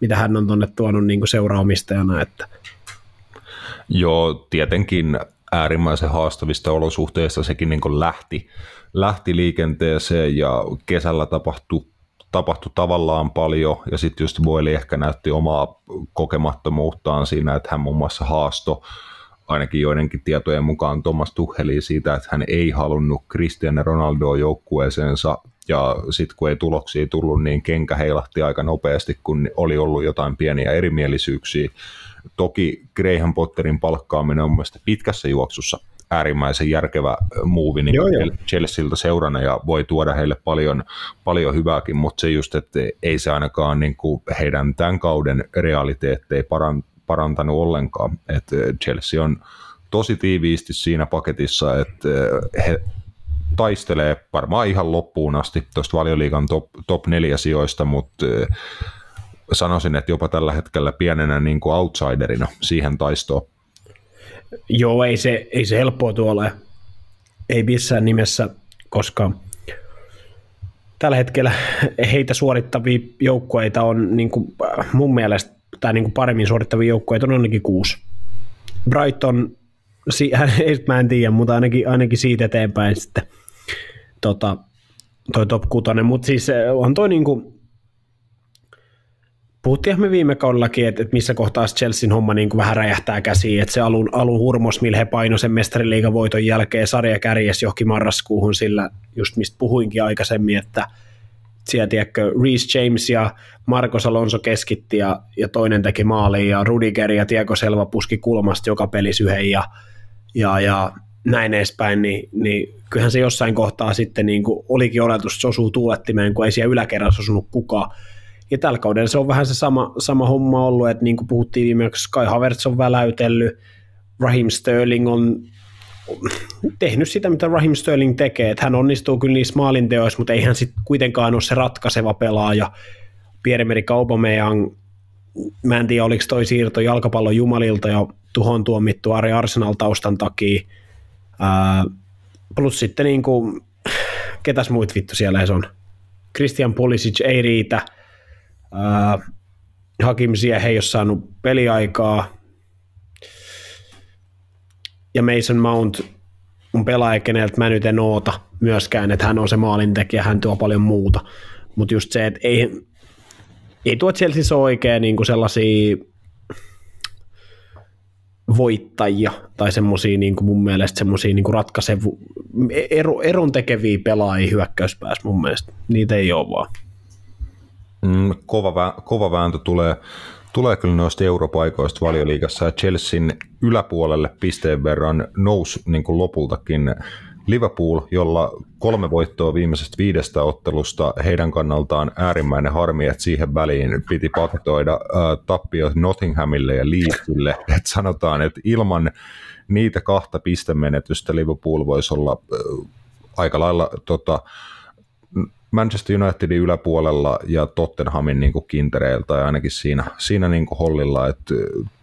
mitä hän on tuonne tuonut niin kuin seuraomistajana. Että. Joo, tietenkin äärimmäisen haastavista olosuhteista sekin niin kuin lähti, lähti liikenteeseen ja kesällä tapahtui tapahtui tavallaan paljon, ja sitten just Boyle ehkä näytti omaa kokemattomuuttaan siinä, että hän muun muassa haasto ainakin joidenkin tietojen mukaan Thomas Tucheli siitä, että hän ei halunnut Cristiano Ronaldoa joukkueeseensa ja sitten kun ei tuloksia tullut, niin kenkä heilahti aika nopeasti, kun oli ollut jotain pieniä erimielisyyksiä. Toki Graham Potterin palkkaaminen on mielestäni pitkässä juoksussa äärimmäisen järkevä muuvi niin Chelsealtä seurana ja voi tuoda heille paljon, paljon hyvääkin, mutta se just, että ei se ainakaan niin kuin heidän tämän kauden realiteetteja parantanut ollenkaan. että Chelsea on tosi tiiviisti siinä paketissa, että he taistelee varmaan ihan loppuun asti tuosta valioliigan top, top neljä sijoista, mutta sanoisin, että jopa tällä hetkellä pienenä niin kuin outsiderina siihen taistoon. Joo, ei se, ei se helppoa tuolla. Ei missään nimessä, koska tällä hetkellä heitä suorittavia joukkueita on niin kuin, mun mielestä tai niin kuin paremmin suorittavia joukkueita on ainakin kuusi. Brighton, mä en tiedä, mutta ainakin, ainakin siitä eteenpäin sitten tota, toi top 6, mutta siis on toi kuin, puhuttiin me viime kaudellakin, että, että missä kohtaa Chelsean homma niin kuin vähän räjähtää käsiin, että se alun, alun hurmos, millä he paino sen mestariliigan voiton jälkeen sarja kärjes johonkin marraskuuhun sillä, just mistä puhuinkin aikaisemmin, että siellä tiedätkö, Reece James ja Marcos Alonso keskitti ja, ja toinen teki maaliin ja Rudiger ja Tiago Selva puski kulmasta joka pelissä yhden ja, ja, ja näin edespäin, niin, niin kyllähän se jossain kohtaa sitten niin kuin olikin oletus, että se osuu tuulettimeen, kun ei siellä yläkerrassa osunut kukaan. Ja tällä kaudella se on vähän se sama, sama homma ollut, että niin kuin puhuttiin viimeksi, Kai Havertz on väläytellyt, Raheem Sterling on tehnyt sitä, mitä Raheem Sterling tekee, että hän onnistuu kyllä niissä maalinteoissa, mutta ei hän sitten kuitenkaan ole se ratkaiseva pelaaja. Pierre-Emerick Aubameyang, mä en tiedä oliko toi siirto jalkapallon jumalilta ja tuhon tuomittu Ari Arsenal taustan takia. Ää, plus sitten niin kuin, ketäs muut vittu siellä on. Christian Pulisic ei riitä. Ää, Hakim Ziyech ei ole saanut peliaikaa ja Mason Mount on pelaaja, keneltä mä nyt en oota myöskään, että hän on se maalintekijä, hän tuo paljon muuta. Mutta just se, että ei, ei tuo Chelsea ole oikein niin sellaisia voittajia tai semmoisia niin mun mielestä semmoisia niin ratkaisevu, ero, eron tekeviä pelaajia hyökkäyspäässä mun mielestä. Niitä ei ole vaan. Mm, kova, kova vääntö tulee tulee kyllä noista europaikoista valioliigassa ja Chelsean yläpuolelle pisteen verran nousi niin kuin lopultakin Liverpool, jolla kolme voittoa viimeisestä viidestä ottelusta, heidän kannaltaan äärimmäinen harmi, että siihen väliin piti paketoida äh, tappiot Nottinghamille ja Leedsille. että sanotaan, että ilman niitä kahta pistemenetystä Liverpool voisi olla äh, aika lailla tota, Manchester Unitedin yläpuolella ja Tottenhamin niin kintereiltä ja ainakin siinä, siinä niin hollilla, että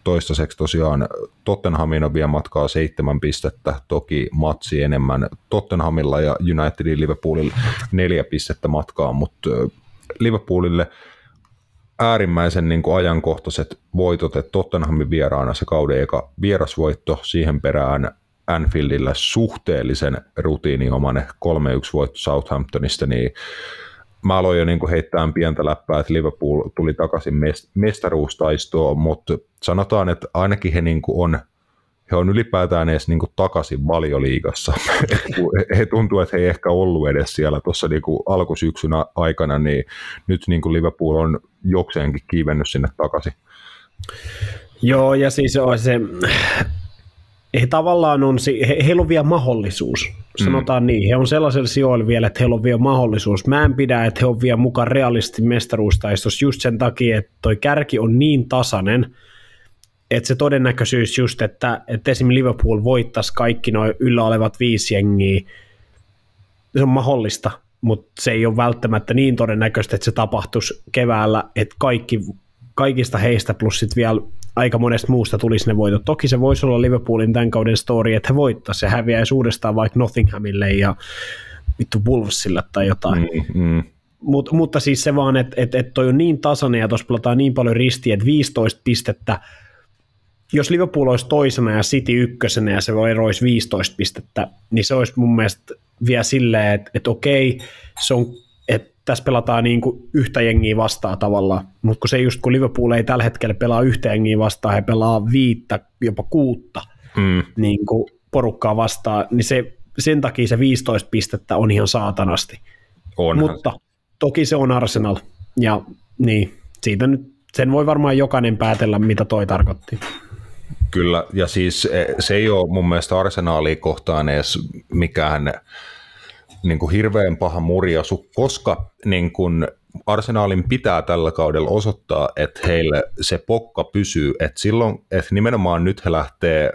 toistaiseksi tosiaan Tottenhamin on vielä matkaa seitsemän pistettä, toki matsi enemmän Tottenhamilla ja Unitedin Liverpoolilla neljä pistettä matkaa, mutta Liverpoolille äärimmäisen niin ajankohtaiset voitot, että Tottenhamin vieraana se kauden eka vierasvoitto, siihen perään Anfieldillä suhteellisen rutiiniomainen 3-1 voitto Southamptonista, niin mä aloin jo niin heittää pientä läppää, että Liverpool tuli takaisin mestaruustaistoon, mutta sanotaan, että ainakin he niin on he on ylipäätään edes niin kuin takaisin valioliigassa. he tuntuu, että he ei ehkä ollut edes siellä tuossa niin alkusyksyn aikana, niin nyt niin kuin Liverpool on jokseenkin kiivennyt sinne takaisin. Joo, ja siis on se, he tavallaan on, he, heillä on vielä mahdollisuus, sanotaan mm. niin, he on sellaisella sijoilla vielä, että heillä on vielä mahdollisuus. Mä en pidä, että he on vielä mukaan realisti mestaruustaistossa just sen takia, että toi kärki on niin tasainen, että se todennäköisyys just, että, että esimerkiksi Liverpool voittaisi kaikki noin yllä olevat viisi jengiä, se on mahdollista, mutta se ei ole välttämättä niin todennäköistä, että se tapahtuisi keväällä, että kaikki, kaikista heistä plus sitten vielä aika monesta muusta tulisi ne voitot. Toki se voisi olla Liverpoolin tämän kauden story, että he voittaisi se häviäisi uudestaan vaikka Nottinghamille ja vittu Wolvesille tai jotain. Mm, mm. Mut, mutta siis se vaan, että et, et toi on niin tasainen ja tuossa pelataan niin paljon ristiä, että 15 pistettä, jos Liverpool olisi toisena ja City ykkösenä ja se eroisi 15 pistettä, niin se olisi mun mielestä vielä silleen, että, että okei, se on tässä pelataan niin kuin yhtä jengiä vastaan tavallaan, mutta kun se just kun Liverpool ei tällä hetkellä pelaa yhtä jengiä vastaan, he pelaa viittä, jopa kuutta mm. niin kuin porukkaa vastaan, niin se, sen takia se 15 pistettä on ihan saatanasti. Onhan. Mutta toki se on Arsenal, ja niin, siitä nyt sen voi varmaan jokainen päätellä, mitä toi tarkoitti. Kyllä, ja siis e, se ei ole mun mielestä arsenaalia kohtaan edes mikään niin kuin hirveän paha murjasu, koska niin kuin Arsenaalin pitää tällä kaudella osoittaa, että heille se pokka pysyy, että silloin, että nimenomaan nyt he lähtee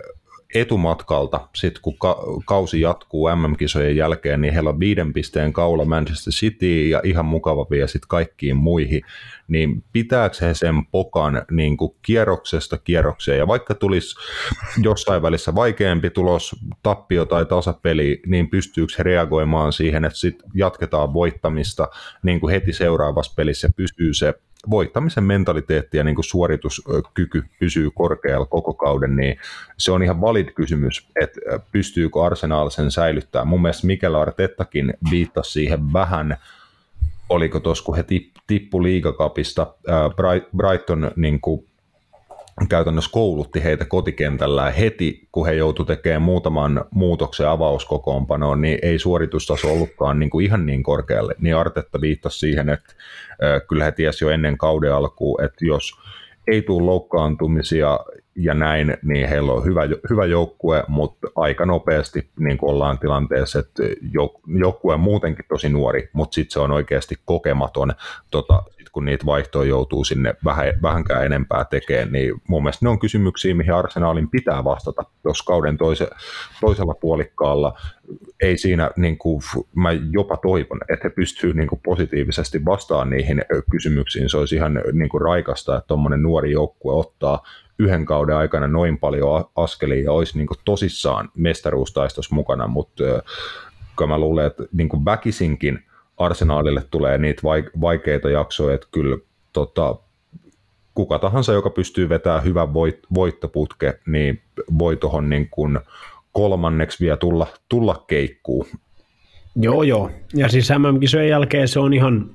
etumatkalta, sitten kun ka- kausi jatkuu MM-kisojen jälkeen, niin heillä on viiden pisteen kaula Manchester City ja ihan mukava vielä sitten kaikkiin muihin, niin pitääkö he sen pokan niin kuin kierroksesta kierrokseen, ja vaikka tulisi jossain välissä vaikeampi tulos, tappio tai tasapeli, niin pystyykö he reagoimaan siihen, että sitten jatketaan voittamista niin kuin heti seuraavassa pelissä pysyy se voittamisen mentaliteetti ja niin kuin suorituskyky pysyy korkealla koko kauden, niin se on ihan valid kysymys, että pystyykö Arsenal sen säilyttää. Mun mielestä Mikel Artettakin viittasi siihen vähän, oliko tuossa, kun he tippu liigakapista, Brighton niin kuin käytännössä koulutti heitä kotikentällä heti, kun he joutu tekemään muutaman muutoksen avauskokoonpanoon, niin ei suoritustaso ollutkaan niin kuin ihan niin korkealle. Niin Artetta viittasi siihen, että kyllä he tiesi jo ennen kauden alkuun, että jos ei tule loukkaantumisia ja näin, niin heillä on hyvä, hyvä joukkue, mutta aika nopeasti niin ollaan tilanteessa, että joukkue on muutenkin tosi nuori, mutta sitten se on oikeasti kokematon tota, kun niitä vaihtoja joutuu sinne vähän, vähänkään enempää tekemään, niin mun mielestä ne on kysymyksiä, mihin Arsenalin pitää vastata, jos kauden toise, toisella puolikkaalla ei siinä, niin kuin, mä jopa toivon, että he pystyvät niin kuin positiivisesti vastaamaan niihin kysymyksiin. Se olisi ihan niin kuin raikasta, että tuommoinen nuori joukkue ottaa yhden kauden aikana noin paljon askelia ja olisi niin kuin tosissaan mestaruustaistossa mukana, mutta kyllä mä luulen, että niin kuin väkisinkin – arsenaalille tulee niitä vaikeita jaksoja, että kyllä tota, kuka tahansa, joka pystyy vetämään hyvän voit, voittoputke, niin voi tuohon niin kolmanneksi vielä tulla, tulla keikkuun. Joo, joo. Ja siis MM-kisojen jälkeen se on ihan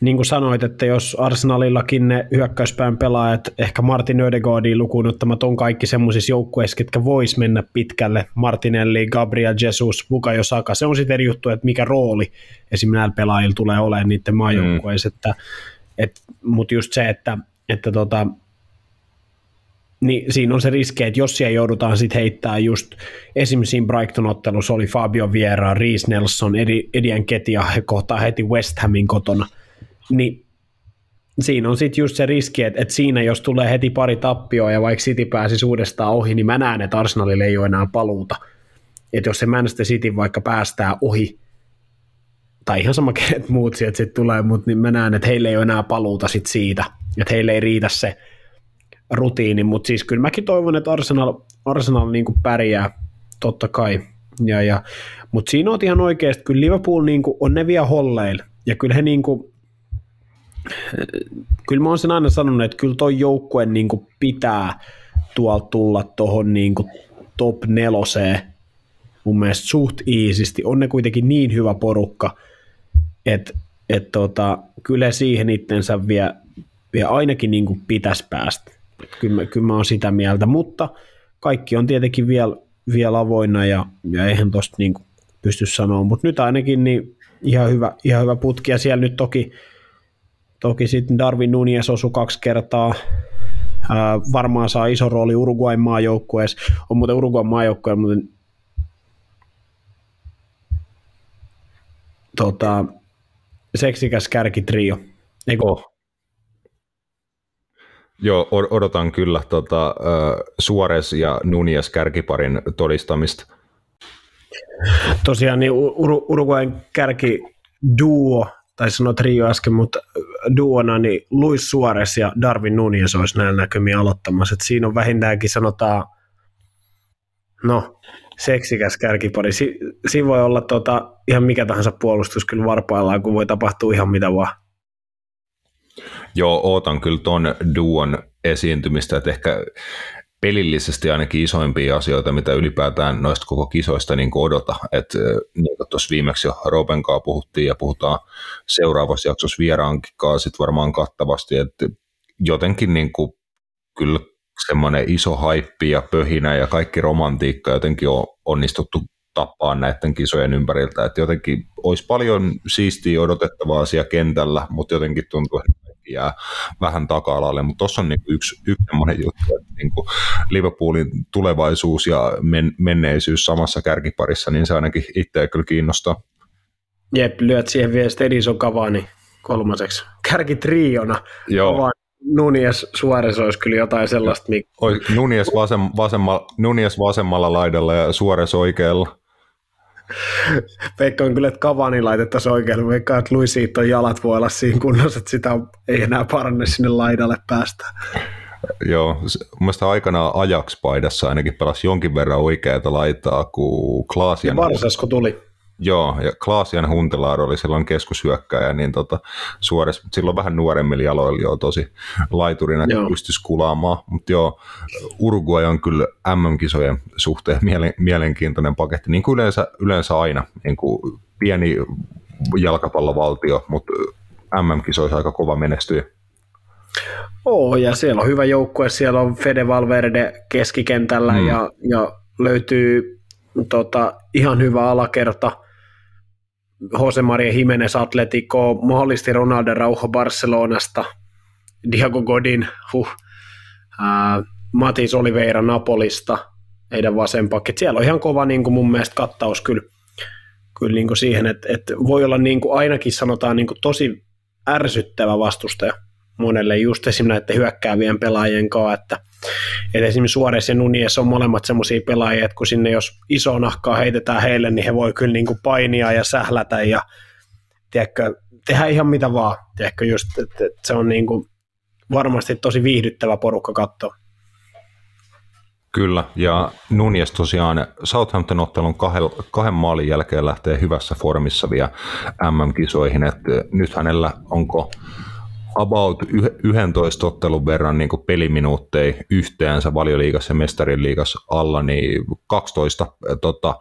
niin kuin sanoit, että jos Arsenalillakin ne hyökkäyspään pelaajat, ehkä Martin Ödegaardin lukuun ottamat on kaikki semmoisissa joukkueissa, ketkä vois mennä pitkälle, Martinelli, Gabriel Jesus, Bukayo Saka, se on sitten eri juttu, että mikä rooli esimerkiksi näillä pelaajilla tulee olemaan niiden maajoukkueissa, mm. että, et, mutta just se, että, että tota, niin siinä on se riski, että jos siellä joudutaan sitten heittää just, esimerkiksi siinä Brighton-ottelussa oli Fabio Vieira, Reese Nelson, Edian Ketia, he kohtaa heti West Hamin kotona – niin siinä on sitten just se riski, että, että siinä jos tulee heti pari tappioa ja vaikka City pääsisi uudestaan ohi, niin mä näen, että Arsenalille ei ole enää paluuta. Että jos se Manchester City vaikka päästää ohi, tai ihan sama kenet muut sieltä sitten tulee, mutta niin mä näen, että heille ei ole enää paluuta sit siitä, että heille ei riitä se rutiini, mutta siis kyllä mäkin toivon, että Arsenal, Arsenal niin pärjää, totta kai, ja, ja, mutta siinä on ihan oikeasti, kyllä Liverpool niin on ne vielä holleilla, ja kyllä he niin kuin, kyllä mä oon sen aina sanonut, että kyllä toi joukkue niin pitää tuolta tulla tuohon niin top neloseen mun mielestä suht iisisti. On ne kuitenkin niin hyvä porukka, että et tota, kyllä siihen itsensä vielä, vie ainakin niin pitäisi päästä. Kyllä, mä, kyllä mä oon sitä mieltä, mutta kaikki on tietenkin vielä, vielä avoinna ja, ja eihän tosta niin pysty sanoa, mutta nyt ainakin niin ihan hyvä, ihan hyvä putki ja siellä nyt toki Toki sitten Darwin Nunez osui kaksi kertaa. Ää, varmaan saa iso rooli Uruguayn maajoukkueessa. On muuten Uruguayn maajoukkue, mutta tota, seksikäs kärkitrio. Eikö? Oh. Joo, odotan kyllä tota, Suores ja Nunez kärkiparin todistamista. Tosiaan niin Ur- Uruguayn kärki duo tai sanoa trio äsken, mutta duona, niin Luis Suarez ja Darwin Nunez olisi näillä näkymiä aloittamassa. Et siinä on vähintäänkin sanotaan, no, seksikäs kärkipari. Si- siinä voi olla tota, ihan mikä tahansa puolustus kyllä varpaillaan, kun voi tapahtua ihan mitä vaan. Joo, ootan kyllä ton duon esiintymistä, että ehkä pelillisesti ainakin isoimpia asioita, mitä ylipäätään noista koko kisoista niin odota. Että niin kuin tuossa viimeksi jo Roben puhuttiin ja puhutaan seuraavassa jaksossa vieraankin sit varmaan kattavasti, että jotenkin niin kuin, kyllä semmoinen iso haippi ja pöhinä ja kaikki romantiikka jotenkin on onnistuttu tappaa näiden kisojen ympäriltä. Että jotenkin olisi paljon siistiä odotettavaa siellä kentällä, mutta jotenkin tuntuu, että jää vähän taka-alalle, mutta tuossa on niin yksi, yksi sellainen juttu, että niin kuin Liverpoolin tulevaisuus ja men, menneisyys samassa kärkiparissa, niin se ainakin itseä kyllä kiinnostaa. Jep, lyöt siihen vielä Edison Cavani kolmaseksi kärkitriona. Joo. Nunies Suores olisi kyllä jotain sellaista. Mikä... Nunies, vasem, vasemmalla, Nunies vasemmalla laidalla ja Suores oikealla. Veikkaan kyllä, että Kavani laitettaisiin oikealle. Veikkaan, että Luisiiton jalat voi olla siinä kunnossa, että sitä ei enää paranne sinne laidalle päästä. Joo, mielestäni aikanaan Ajax-paidassa ainakin pelasi jonkin verran oikeaa laitaa, kun Klaasian... Ja Varsasko tuli. Joo, ja Klaasian Huntelaar oli silloin keskushyökkäjä, niin tota, suores, silloin vähän nuoremmilla jaloilla jo tosi laiturina pystyisi kulaamaan. Mutta joo, Uruguay on kyllä MM-kisojen suhteen mielen, mielenkiintoinen paketti, niin kuin yleensä, yleensä aina, niin kuin pieni jalkapallovaltio, mutta MM-kisoissa aika kova menestyjä. Oo, ja siellä on hyvä joukkue, siellä on Fede Valverde keskikentällä mm. ja, ja löytyy tota, ihan hyvä alakerta. Jose Maria Jimenez Atletico, mahdollisesti Ronaldo Rauho Barcelonasta, Diego Godin, huh, Matis Oliveira Napolista, heidän vasempakki. Siellä on ihan kova niin kuin mun mielestä kattaus kyllä, kyllä niin kuin siihen, että, että voi olla niin kuin ainakin sanotaan niin kuin tosi ärsyttävä vastustaja monelle just esimerkiksi näiden hyökkäävien pelaajien kanssa, että, että esimerkiksi Suores ja Nunies on molemmat semmoisia pelaajia, että kun sinne jos iso nahkaa heitetään heille, niin he voi kyllä niin kuin painia ja sählätä ja tiedätkö, tehdä ihan mitä vaan, tiedätkö, just, että, että se on niin kuin varmasti tosi viihdyttävä porukka katsoa. Kyllä, ja Nunez tosiaan Southampton-ottelun kahden, kahden maalin jälkeen lähtee hyvässä formissa vielä MM-kisoihin, että nyt hänellä onko about 11 ottelun verran niin kuin peliminuutteja yhteensä valioliigassa ja mestarin liigassa alla, niin 12 tota,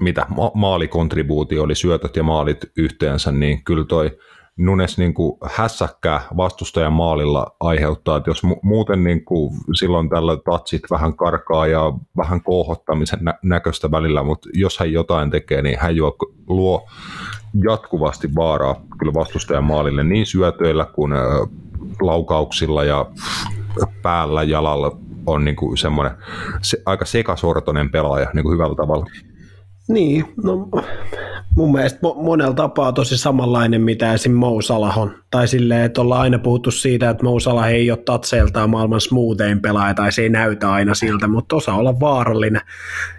mitä ma- maalikontribuutio oli syötöt ja maalit yhteensä, niin kyllä toi Nunes niin kuin hässäkkää vastustajan maalilla aiheuttaa, että jos mu- muuten niin kuin silloin tällä tatsit vähän karkaa ja vähän kohottamisen nä- näköistä välillä, mutta jos hän jotain tekee, niin hän juo, luo jatkuvasti vaaraa kyllä vastustajan maalille niin syötöillä kuin laukauksilla ja päällä jalalla on niin kuin semmoinen se, aika sekasortoinen pelaaja niin kuin hyvällä tavalla. Niin, no mun mielestä monella tapaa tosi samanlainen, mitä esim. Mousalah on. Tai silleen, että ollaan aina puhuttu siitä, että Mousalah ei ole tatseeltaan maailman smoothein pelaaja, tai se ei näytä aina siltä, mutta osaa olla vaarallinen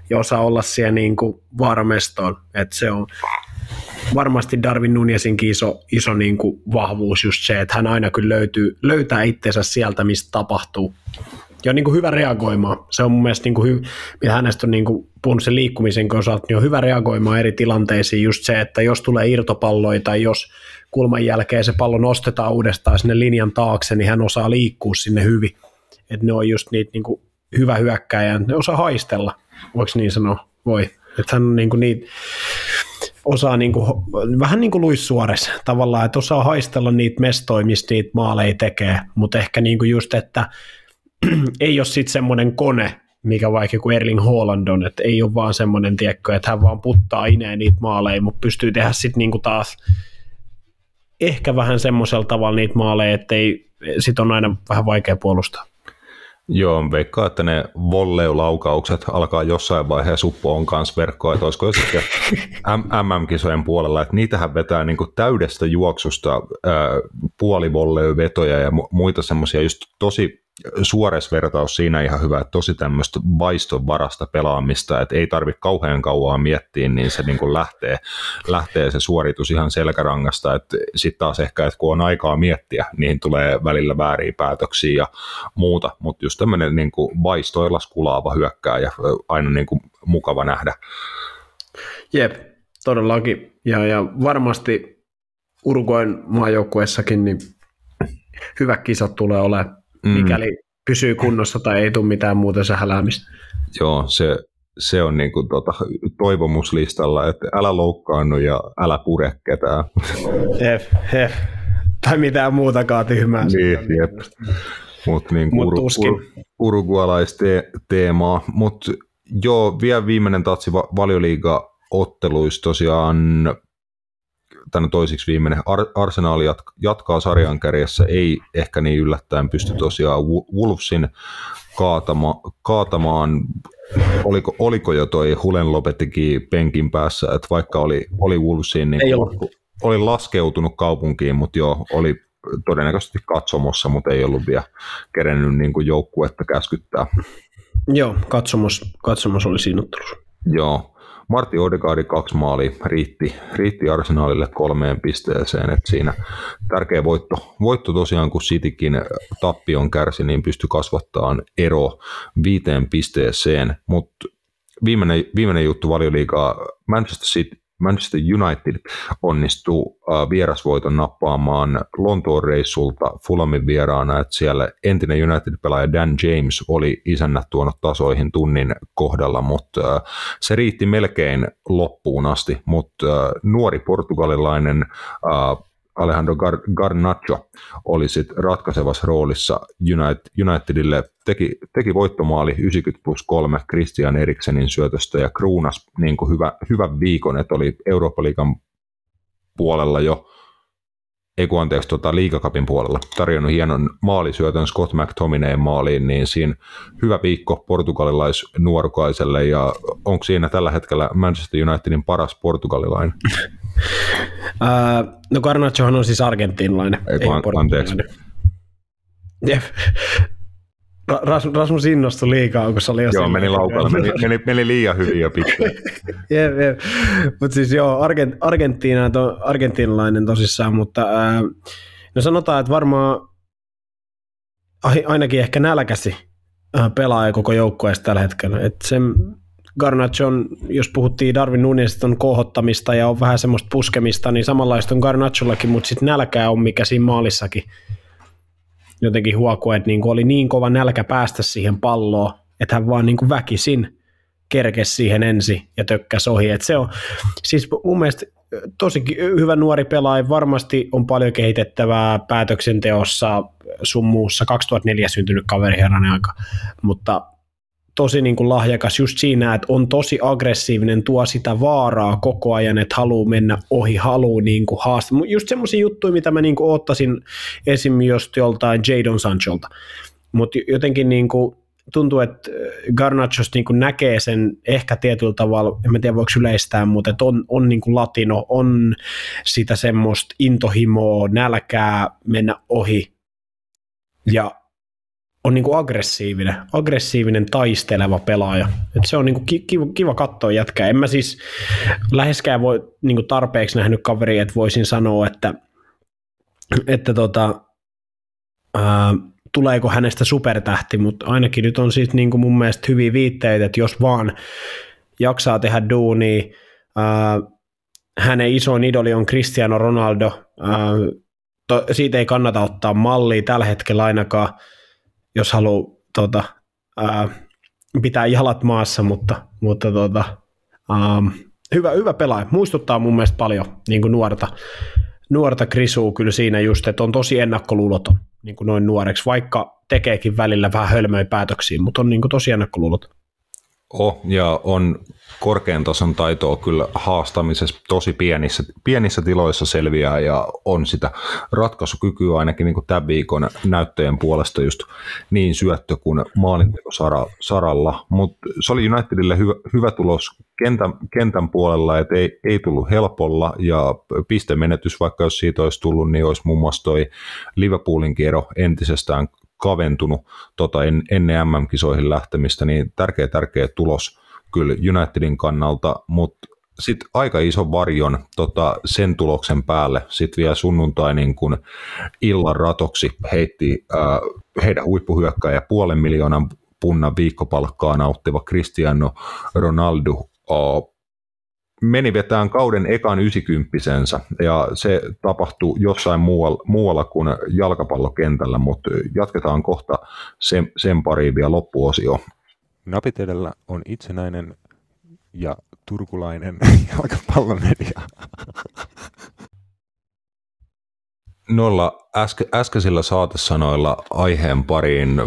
ja osaa olla siellä niin kuin vaaramestoon. Että se on, varmasti Darwin Nunesinkin iso, iso niin kuin vahvuus just se, että hän aina kyllä löytyy, löytää itsensä sieltä, mistä tapahtuu. Ja on niin kuin hyvä reagoimaan. Se on mun mielestä, niin kuin hy, mitä hänestä on niin kuin puhunut sen liikkumisen osalta, niin on hyvä reagoimaan eri tilanteisiin. Just se, että jos tulee irtopalloja tai jos kulman jälkeen se pallo nostetaan uudestaan sinne linjan taakse, niin hän osaa liikkua sinne hyvin. Että ne on just niitä niin kuin hyvä hyökkäjä, ne osaa haistella, voiko niin sanoa? Voi. Että hän on niin kuin niitä osaa niin kuin, vähän niin kuin Luis Suores tavallaan, että osaa haistella niitä mestoja, mistä niitä maaleja tekee, mutta ehkä niin kuin just, että ei ole sitten semmoinen kone, mikä vaikka kuin Erling Haaland on, että ei ole vaan semmoinen, tiekkö, että hän vaan puttaa ineen niitä maaleja, mutta pystyy tehdä sitten niin kuin taas ehkä vähän semmoisella tavalla niitä maaleja, että ei, sit on aina vähän vaikea puolustaa. Joo, veikkaa, että ne volley-laukaukset alkaa jossain vaiheessa uppoon kanssa verkkoa, että olisiko sitten MM-kisojen puolella, että niitähän vetää niin kuin täydestä juoksusta puolivolley-vetoja ja muita semmoisia just tosi suores vertaus siinä ihan hyvä, että tosi tämmöistä vaiston varasta pelaamista, että ei tarvitse kauhean kauaa miettiä, niin se niin kuin lähtee, lähtee se suoritus ihan selkärangasta, että sitten taas ehkä, että kun on aikaa miettiä, niin tulee välillä vääriä päätöksiä ja muuta, mutta just tämmöinen niin kuin vaistoilla skulaava hyökkää ja aina niin kuin mukava nähdä. Jep, todellakin, ja, ja varmasti Uruguayn maajoukkueessakin niin hyvät kisat tulee olemaan mm. mikäli pysyy kunnossa tai ei tule mitään muuta sähäläämistä. Joo, se, se on niin kuin tota, toivomuslistalla, että älä loukkaannu ja älä pure ketään. Hef, hef. Tai mitään muutakaan tyhmää. Niin, jep. Mutta niin Mut ur, ur, urugualaisteemaa. Mutta joo, vielä viimeinen tatsi valioliiga otteluissa tosiaan tänne toisiksi viimeinen. Ar- Arsenal jat- jatkaa sarjan kärjessä, ei ehkä niin yllättäen pysty tosiaan Wolvesin kaatama, kaatamaan. Oliko, oliko jo toi Hulen lopettikin penkin päässä, että vaikka oli, oli Wolvesin, niin ei oli laskeutunut kaupunkiin, mutta joo, oli todennäköisesti katsomossa, mutta ei ollut vielä kerennyt niin joukkuetta käskyttää. Joo, katsomos, katsomos oli siinä ottelussa. Joo, Martti Odegaardin kaksi maalia riitti, riitti Arsenalille kolmeen pisteeseen, että siinä tärkeä voitto, voitto tosiaan, kun Citykin tappion kärsi, niin pystyi kasvattamaan ero viiteen pisteeseen, mutta viimeinen, viimeinen juttu valioliigaa Manchester City, Manchester United onnistuu vierasvoiton nappaamaan Lontoon reissulta Fulamin vieraana, että siellä entinen United-pelaaja Dan James oli isännät tuonut tasoihin tunnin kohdalla, mutta se riitti melkein loppuun asti, mutta nuori portugalilainen Alejandro Gar- Garnacho oli sitten ratkaisevassa roolissa United, Unitedille, teki, teki voittomaali 90 plus 3 Christian Eriksenin syötöstä ja kruunas niin hyvä, hyvän viikon, että oli Eurooppa-liigan puolella jo ei kun anteeksi, tota, liigakapin puolella tarjonnut hienon maalisyötön Scott McTominayn maaliin, niin siinä hyvä viikko portugalilais-nuorukaiselle, ja onko siinä tällä hetkellä Manchester Unitedin paras portugalilainen? Uh, no Garnachohan on siis argentiinalainen, ei, ei anteeksi. Jep. Rasmus innostui liikaa, kun se oli jo Joo, meni laukalla, meni, meni, meni, liian hyvin jo pitkään. jep, jep. Mutta siis joo, Argent, Argentiina, to, argentiinalainen tosissaan, mutta ää, no sanotaan, että varmaan ainakin ehkä nälkäsi pelaaja koko joukkueesta tällä hetkellä. Et sen Garnachon, jos puhuttiin Darwin Nuneston kohottamista ja on vähän semmoista puskemista, niin samanlaista on Garnachollakin, mutta sitten nälkää on mikä siinä maalissakin jotenkin huokua, että niin oli niin kova nälkä päästä siihen palloon, että hän vaan niin kuin väkisin kerkesi siihen ensin ja tökkäsi ohi. Et se on siis mun mielestä tosi hyvä nuori pelaaja, varmasti on paljon kehitettävää päätöksenteossa sun muussa, 2004 syntynyt kaveri aika, mutta tosi niin kuin lahjakas just siinä, että on tosi aggressiivinen, tuo sitä vaaraa koko ajan, että haluaa mennä ohi, haluaa niin kuin haastaa. Just semmoisia juttuja, mitä mä niin kuin ottaisin esim. joltain Jadon Sancholta. Mutta jotenkin niin kuin tuntuu, että Garnachos niin kuin näkee sen ehkä tietyllä tavalla, en tiedä voiko yleistää, mutta että on, on niin kuin latino, on sitä semmoista intohimoa, nälkää mennä ohi. Ja on niin kuin aggressiivinen, aggressiivinen taisteleva pelaaja. Et se on niin kuin kiva, kiva katsoa jätkää. En mä siis läheskään voi niin kuin tarpeeksi nähnyt kaveria, että voisin sanoa, että, että tota, ää, tuleeko hänestä supertähti, mutta ainakin nyt on siis niin kuin mun mielestä hyviä viitteitä, että jos vaan jaksaa tehdä duunia, ää, hänen isoin idoli on Cristiano Ronaldo, ää, to, siitä ei kannata ottaa mallia tällä hetkellä ainakaan, jos haluaa tota, ää, pitää jalat maassa, mutta, mutta tota, ää, hyvä, hyvä pelaaja. Muistuttaa mun mielestä paljon niin kuin nuorta, nuorta Krisua kyllä siinä just, että on tosi ennakkoluuloton niin kuin noin nuoreksi, vaikka tekeekin välillä vähän hölmöjä päätöksiä, mutta on niin kuin tosi ennakkoluuloton. Oh, ja on korkean tason taitoa kyllä haastamisessa tosi pienissä, pienissä tiloissa selviää ja on sitä ratkaisukykyä ainakin niin tämän viikon näyttöjen puolesta just niin syöttö kuin maalinteko saralla, mutta se oli Unitedille hyvä, hyvä tulos kentän, kentän puolella, että ei, ei tullut helpolla ja pistemenetys, vaikka jos siitä olisi tullut, niin olisi muun muassa toi Liverpoolin kiero entisestään kaventunut tota, en, ennen MM-kisoihin lähtemistä, niin tärkeä tärkeä tulos kyllä Unitedin kannalta, mutta sitten aika iso varjon tota, sen tuloksen päälle sitten vielä sunnuntai niin kun illan ratoksi heitti ää, heidän huippuhyökkäjä puolen miljoonan punnan viikkopalkkaa nauttiva Cristiano Ronaldo ää, meni vetään kauden ekan 90 ja se tapahtui jossain muualla, muualla kuin jalkapallokentällä, mutta jatketaan kohta sen, sen pariin vielä loppuosio. Napit edellä on itsenäinen ja turkulainen jalkapallomedia. Noilla äske, äskeisillä saatesanoilla aiheen pariin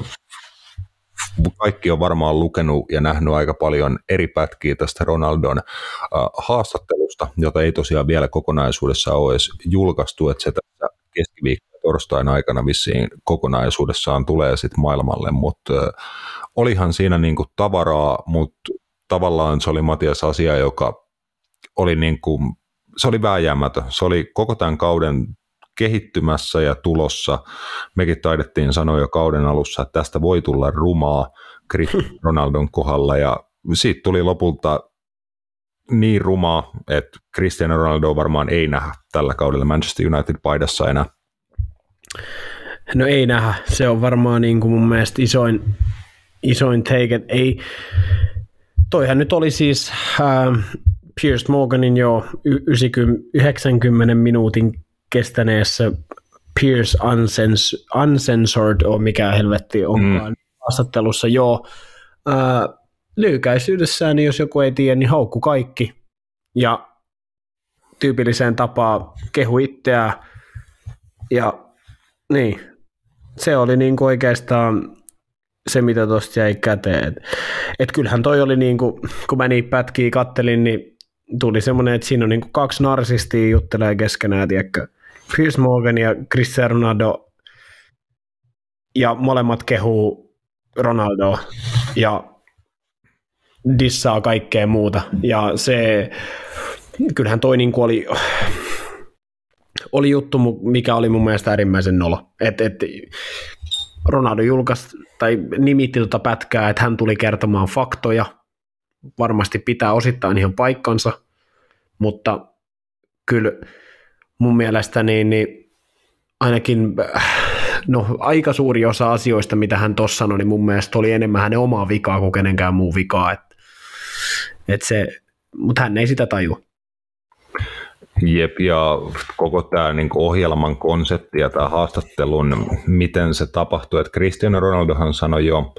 kaikki on varmaan lukenut ja nähnyt aika paljon eri pätkiä tästä Ronaldon äh, haastattelusta, jota ei tosiaan vielä kokonaisuudessa ole edes julkaistu, että se tässä keskiviikko torstain aikana vissiin kokonaisuudessaan tulee sitten maailmalle, mutta olihan siinä niinku tavaraa, mutta tavallaan se oli Matias asia, joka oli niinku, se oli vääjäämätön. Se oli koko tämän kauden kehittymässä ja tulossa. Mekin taidettiin sanoa jo kauden alussa, että tästä voi tulla rumaa Ronaldon kohdalla ja siitä tuli lopulta niin rumaa, että Cristiano Ronaldo varmaan ei nähdä tällä kaudella Manchester United-paidassa enää. No ei nähdä. Se on varmaan niin kuin mun mielestä isoin, isoin take. Ei, toihan nyt oli siis äh, Piers Morganin jo 90, 90 minuutin kestäneessä Pierce Unsens, Uncensored, on mikä helvetti onkaan, mm. haastattelussa joo. Äh, lyhykäisyydessään, niin jos joku ei tiedä, niin haukku kaikki. Ja tyypilliseen tapaan kehu itseään. Ja niin, se oli niin kuin oikeastaan se, mitä tuosta jäi käteen. Et, et kyllähän toi oli, niin kuin, kun mä niitä pätkiä kattelin, niin tuli semmoinen, että siinä on niin kuin kaksi narsistia juttelee keskenään, tiedätkö? Piers Morgan ja Cristiano Ronaldo, ja molemmat kehuu Ronaldo ja dissaa kaikkea muuta. Ja se, kyllähän toi niin kuin oli, oli juttu, mikä oli mun mielestä äärimmäisen nolo. Et, et Ronaldo julkaisi tai nimitti tuota pätkää, että hän tuli kertomaan faktoja. Varmasti pitää osittain ihan paikkansa, mutta kyllä mun mielestä niin, niin ainakin no, aika suuri osa asioista, mitä hän tuossa sanoi, niin mun mielestä oli enemmän hänen omaa vikaa kuin kenenkään muu vikaa. Et, et se, mutta hän ei sitä tajua. Jep, ja koko tämä niin ohjelman konsepti ja tämä haastattelun, miten se tapahtui, että Cristiano Ronaldohan sanoi jo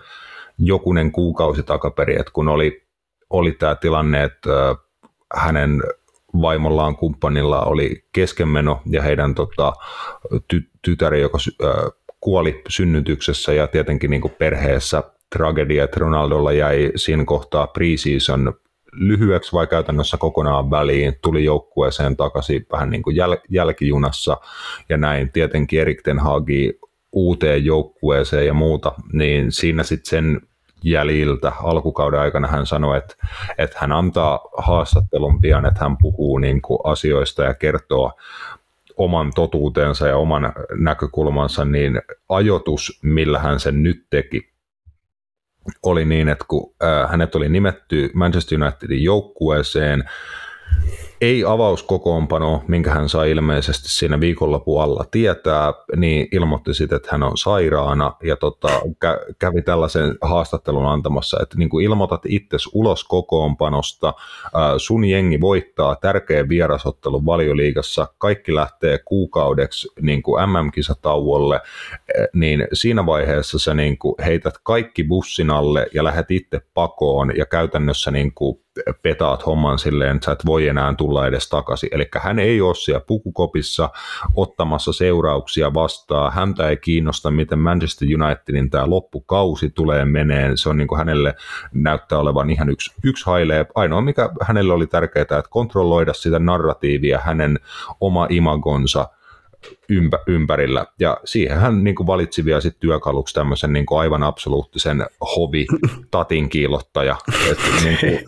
jokunen kuukausi takaperin, että kun oli, oli tämä tilanne, että hänen vaimollaan kumppanilla oli keskenmeno ja heidän tota, ty- tytäri, joka äh, kuoli synnytyksessä ja tietenkin niin kuin perheessä tragedia, että Ronaldolla jäi siinä kohtaa preseason lyhyeksi vai käytännössä kokonaan väliin, tuli joukkueeseen takaisin vähän niin kuin jäl- jälkijunassa ja näin. Tietenkin Erik Ten Hagi uuteen joukkueeseen ja muuta, niin siinä sitten sen jäljiltä alkukauden aikana hän sanoi, että, että hän antaa haastattelun pian, että hän puhuu niin kuin asioista ja kertoo oman totuutensa ja oman näkökulmansa, niin ajoitus, millä hän sen nyt teki, oli niin, että kun äh, hänet oli nimetty Manchester Unitedin joukkueeseen, ei avauskokoonpano, minkä hän sai ilmeisesti siinä viikonlopun alla tietää, niin ilmoitti sitten, että hän on sairaana ja tota, kä- kävi tällaisen haastattelun antamassa, että niin kuin ilmoitat itse ulos kokoonpanosta, äh, sun jengi voittaa tärkeä vierasottelu valioliigassa, kaikki lähtee kuukaudeksi niin kuin MM-kisatauolle, niin siinä vaiheessa sä niin kuin heität kaikki bussin alle ja lähdet itse pakoon ja käytännössä niin kuin petaat homman silleen, että sä et voi enää tulla edes takaisin. Eli hän ei ole siellä pukukopissa ottamassa seurauksia vastaan. Häntä ei kiinnosta, miten Manchester Unitedin tämä loppukausi tulee meneen. Se on niin kuin hänelle näyttää olevan ihan yksi, yksi hailee. Ainoa, mikä hänelle oli tärkeää, että kontrolloida sitä narratiivia, hänen oma imagonsa – ympä, ympärillä. Ja siihen hän niin kuin valitsi vielä sit työkaluksi tämmöisen niin kuin aivan absoluuttisen hovi tatin kiilottaja. Niin kuin,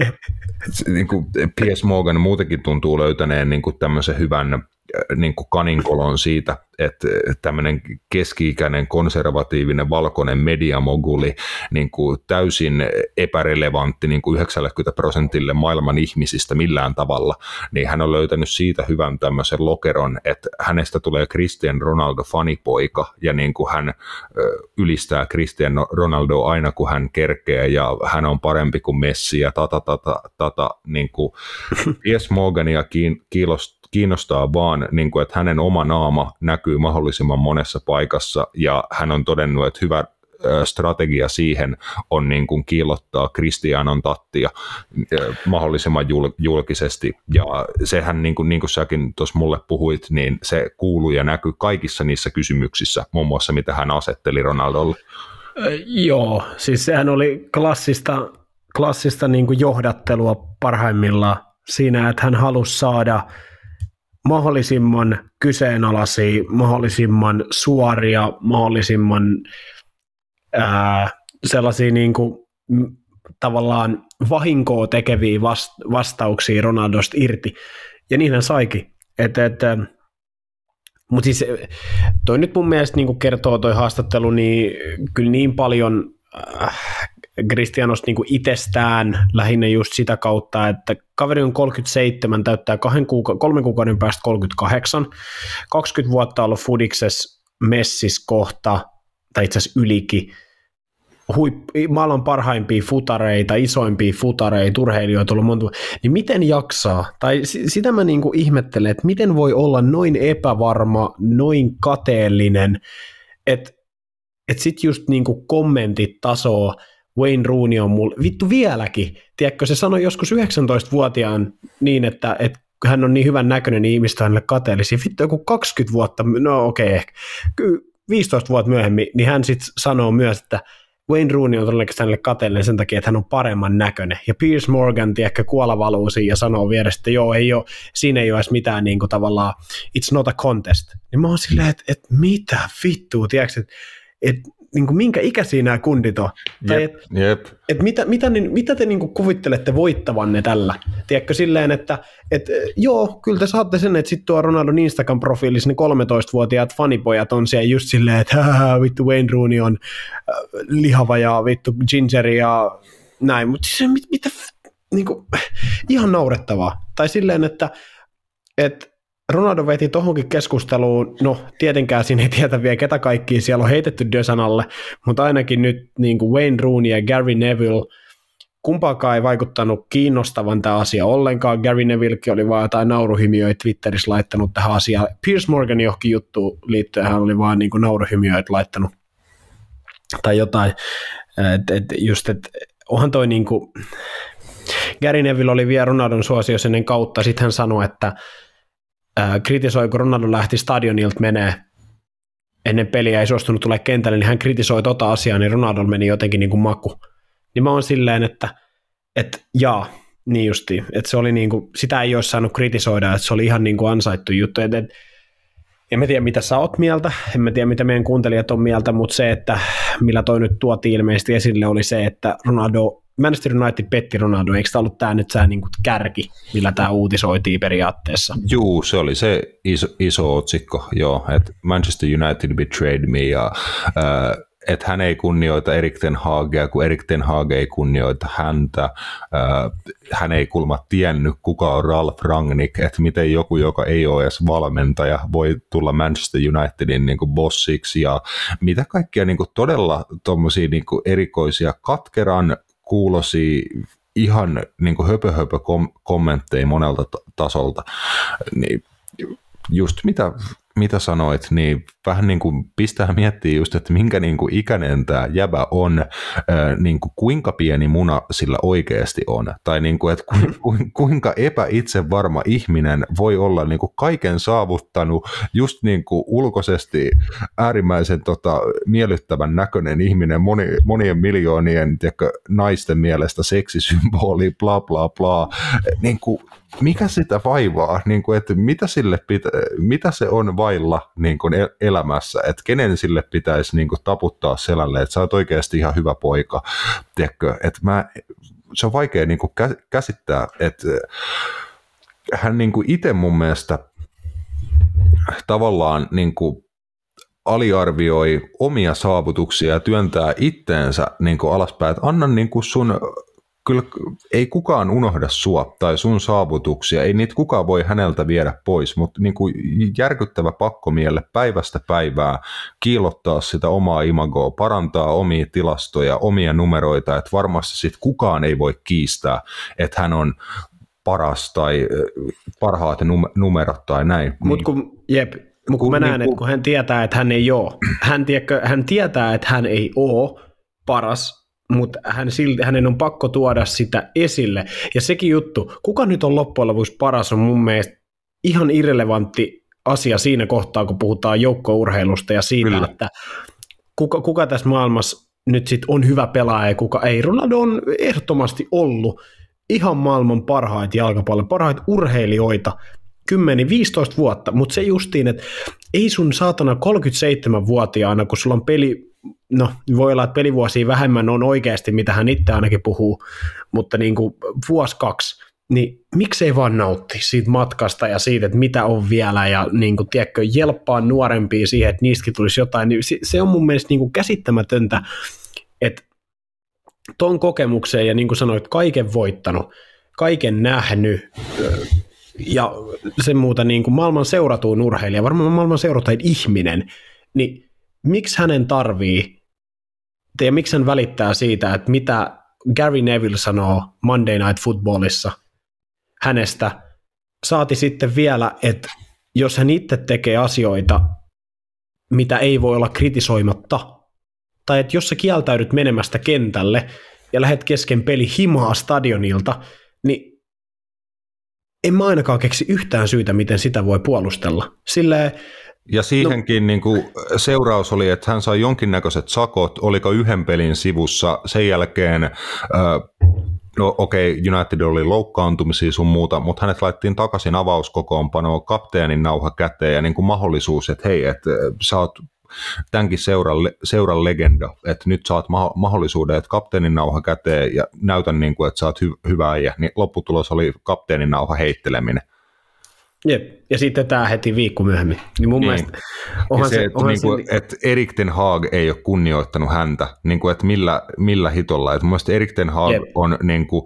niin kuin P.S. Morgan muutenkin tuntuu löytäneen niin kuin tämmöisen hyvän niin kuin kaninkolon siitä, että tämmöinen keski-ikäinen konservatiivinen valkoinen mediamoguli niin kuin täysin epärelevantti niin kuin 90 prosentille maailman ihmisistä millään tavalla, niin hän on löytänyt siitä hyvän tämmöisen lokeron, että hänestä tulee Cristian Ronaldo fanipoika ja niin kuin hän ylistää Cristian Ronaldo aina kun hän kerkee ja hän on parempi kuin Messi ja tata tata tata niin kuin Piers Morgania kiinnostaa vaan, niin kuin, että hänen oma naama näkyy mahdollisimman monessa paikassa ja hän on todennut, että hyvä strategia siihen on niin kuin kiillottaa Kristianon tattia mahdollisimman julkisesti. Ja sehän, niin kuin, niin kuin säkin tuossa mulle puhuit, niin se kuuluu ja näkyy kaikissa niissä kysymyksissä, muun muassa mitä hän asetteli Ronaldolle. Joo, siis sehän oli klassista, klassista niin kuin johdattelua parhaimmillaan siinä, että hän halusi saada – mahdollisimman kyseenalaisia, mahdollisimman suoria, mahdollisimman ää, sellaisia niin kuin, tavallaan vahinkoa tekeviä vastauksia Ronaldosta irti. Ja niin hän saikin. Et, et, Mutta siis toi nyt mun mielestä niin kertoo toi haastattelu niin kyllä niin paljon äh, Kristianosta niin itsestään lähinnä just sitä kautta, että kaveri on 37, täyttää kahden kuuka- kolmen kuukauden päästä 38, 20 vuotta ollut Fudikses messis kohta, tai itse asiassa ylikin, huip, maailman parhaimpia futareita, isoimpia futareita, urheilijoita ollut monta, niin miten jaksaa? Tai sitä mä niin kuin ihmettelen, että miten voi olla noin epävarma, noin kateellinen, että et sitten just niin kuin kommentit tasoa, Wayne Rooney on mulle, vittu vieläkin, tiedätkö, se sanoi joskus 19-vuotiaan niin, että, että hän on niin hyvän näköinen, niin ihmistä hänelle kateellisia. Vittu joku 20 vuotta, no okei okay, ehkä, 15 vuotta myöhemmin, niin hän sitten sanoo myös, että Wayne Rooney on todennäköisesti hänelle kateellinen sen takia, että hän on paremman näköinen. Ja Piers Morgan, tiedätkö, kuola valuu ja sanoo vierestä, että joo, ei ole, siinä ei ole edes mitään niin kuin tavallaan, it's not a contest. Niin mä oon silleen, että, että mitä vittua, tiedätkö, että, että niin kuin minkä ikäisiä nämä kundit on. Tai jep, et, jep. Et mitä, mitä, niin, mitä te niin kuin kuvittelette voittavanne tällä? Tiedätkö silleen, että et, joo, kyllä te saatte sen, että sitten tuo Ronaldon Instagram-profiilissa ne 13-vuotiaat fanipojat on siellä just silleen, että vittu Wayne Rooney on äh, lihava ja vittu ginger ja näin, mutta siis mit, mitä, niin kuin, ihan naurettavaa. Tai silleen, että että Ronaldo veti tohonkin keskusteluun, no tietenkään siinä ei tietä vielä ketä kaikkia siellä on heitetty Dösanalle, mutta ainakin nyt niin kuin Wayne Rooney ja Gary Neville, kumpaakaan ei vaikuttanut kiinnostavan tämä asia ollenkaan. Gary Nevillekin oli vaan jotain nauruhymioita Twitterissä laittanut tähän asiaan. Piers Morgan johonkin juttu liittyen hän oli vaan niin kuin nauruhymioita laittanut tai jotain. Et, et just, et, onhan toi niin kuin, Gary Neville oli vielä Ronaldon suosiossa ennen kautta, sitten hän sanoi, että kritisoi, kun Ronaldo lähti stadionilta menee ennen peliä ei suostunut tulee kentälle, niin hän kritisoi tota asiaa, niin Ronaldo meni jotenkin niin kuin maku. Niin mä oon silleen, että, että jaa, niin justiin, että se oli niin kuin, sitä ei olisi saanut kritisoida, että se oli ihan niin kuin ansaittu juttu. Et, et, en mä tiedä, mitä sä oot mieltä, en mä tiedä, mitä meidän kuuntelijat on mieltä, mutta se, että millä toi nyt tuotiin ilmeisesti esille, oli se, että Ronaldo Manchester United petti Ronaldo, eikö tämä ollut tämä nyt tämä niin kärki, millä tämä uutisoitiin periaatteessa? Juu, se oli se iso, iso otsikko, joo, että Manchester United betrayed me ja äh, että hän ei kunnioita Erik Ten Hagia, kun Erik Ten Hag ei kunnioita häntä. Äh, hän ei kulma tiennyt, kuka on Ralf Rangnick, että miten joku, joka ei ole edes valmentaja, voi tulla Manchester Unitedin niin kuin bossiksi ja mitä kaikkia niin kuin todella niin kuin erikoisia katkeran kuulosi ihan niin kuin höpö, höpö kom- kommentteja monelta t- tasolta. Niin just mitä mitä sanoit, niin vähän niin kuin pistää miettiä just, että minkä niin kuin ikäinen tämä jäbä on, niin kuin kuinka pieni muna sillä oikeasti on, tai niin kuin, että ku, kuinka epäitsevarma ihminen voi olla niin kuin kaiken saavuttanut, just niin kuin ulkoisesti äärimmäisen tota, miellyttävän näköinen ihminen, moni, monien miljoonien tiedätkö, naisten mielestä seksisymboli, bla bla bla, niin kuin mikä sitä vaivaa, niin kuin, että mitä, sille pitä, mitä se on vailla niin kuin elämässä, että kenen sille pitäisi niin kuin, taputtaa selälle, että sä oot oikeasti ihan hyvä poika, tiedätkö, että mä, se on vaikea niin kuin, käsittää, että hän niin kuin itse mun mielestä tavallaan niin kuin, aliarvioi omia saavutuksia ja työntää itteensä niin kuin alaspäin, että anna niin kuin sun kyllä ei kukaan unohda sua tai sun saavutuksia, ei niitä kukaan voi häneltä viedä pois, mutta niin kuin järkyttävä pakkomielle päivästä päivää kiilottaa sitä omaa imagoa, parantaa omia tilastoja, omia numeroita, että varmasti sitten kukaan ei voi kiistää, että hän on paras tai parhaat numerot tai näin. Mutta kun, jep, mutta kun mä näen, niin, että kun hän tietää, että hän ei ole, hän, tiedätkö, hän tietää, että hän ei ole paras, mutta hän silti, hänen on pakko tuoda sitä esille. Ja sekin juttu, kuka nyt on loppujen lopuksi paras, on mun mielestä ihan irrelevantti asia siinä kohtaa, kun puhutaan joukkourheilusta ja siitä, Kyllä. että kuka, kuka tässä maailmassa nyt sitten on hyvä pelaaja ja kuka ei. Ronaldo on ehdottomasti ollut ihan maailman parhaita jalkapallon, parhaita urheilijoita 10-15 vuotta, mutta se justiin, että ei sun saatana 37-vuotiaana, kun sulla on peli no voi olla, että pelivuosia vähemmän on oikeasti, mitä hän itse ainakin puhuu, mutta niin kuin vuosi kaksi, niin miksei vaan nautti siitä matkasta ja siitä, että mitä on vielä ja niin kuin, tiedätkö, jelppaa nuorempia siihen, että niistäkin tulisi jotain, niin se on mun mielestä niin kuin käsittämätöntä, että ton kokemukseen ja niin kuin sanoit, kaiken voittanut, kaiken nähnyt ja sen muuta niin kuin maailman seuratuun urheilija, varmaan maailman seuratain ihminen, niin miksi hänen tarvii, ja miksi hän välittää siitä, että mitä Gary Neville sanoo Monday Night Footballissa hänestä, saati sitten vielä, että jos hän itse tekee asioita, mitä ei voi olla kritisoimatta, tai että jos sä kieltäydyt menemästä kentälle ja lähet kesken peli himaa stadionilta, niin en mä ainakaan keksi yhtään syytä, miten sitä voi puolustella. Silleen, ja siihenkin no. niin kuin, seuraus oli, että hän sai jonkinnäköiset sakot, oliko yhden pelin sivussa, sen jälkeen, äh, no okei, okay, United oli loukkaantumisia sun muuta, mutta hänet laittiin takaisin avauskokoonpanoon, kapteenin nauha käteen ja niin kuin mahdollisuus, että hei, että sä oot tämänkin seuran, seuran legenda, että nyt saat ma- mahdollisuuden, että kapteenin nauha käteen ja näytän, niin kuin, että sä oot hy- hyvä äijä, niin lopputulos oli kapteenin nauha heitteleminen. Jep, ja sitten tämä heti viikko myöhemmin. Niin mun niin. mielestä onhan se, se, että, onhan niin kuin, se... että Erik Ten Haag ei ole kunnioittanut häntä, niin kuin, että millä, millä hitolla. Että mun mielestä Erik Ten Haag Jep. on niin, kuin,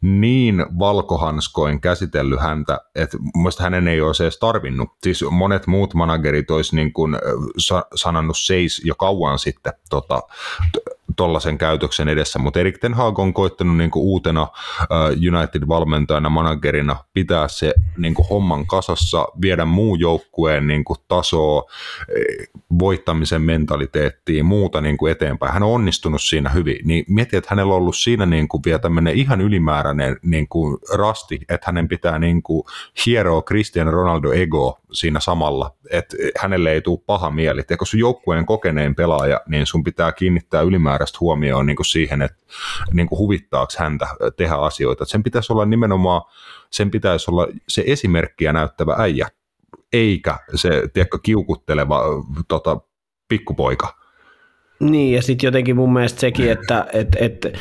niin valkohanskoin käsitellyt häntä, että mun mielestä hänen ei ole se edes tarvinnut. Siis monet muut managerit olisi niin kuin, sa- sanannut seis jo kauan sitten tota, tollaisen käytöksen edessä, mutta Erik Ten Hag on koittanut niin kuin uutena United-valmentajana, managerina pitää se niin kuin homman kasassa, viedä muu joukkueen niin kuin tasoa, e, voittamisen mentaliteettiin, muuta niin kuin eteenpäin. Hän on onnistunut siinä hyvin, niin mieti, että hänellä on ollut siinä niin kuin vielä tämmöinen ihan ylimääräinen niin kuin rasti, että hänen pitää niin kuin hieroa Cristiano Ronaldo ego siinä samalla, että hänelle ei tule paha mieli. että kun sun joukkueen kokeneen pelaaja, niin sun pitää kiinnittää ylimääräistä huomioon niin kuin siihen, että niin kuin huvittaako häntä tehdä asioita. Et sen pitäisi olla nimenomaan, sen pitäisi olla se esimerkkiä näyttävä äijä, eikä se, tiedätkö, kiukutteleva tota, pikkupoika. Niin, ja sitten jotenkin mun mielestä sekin, että et, et,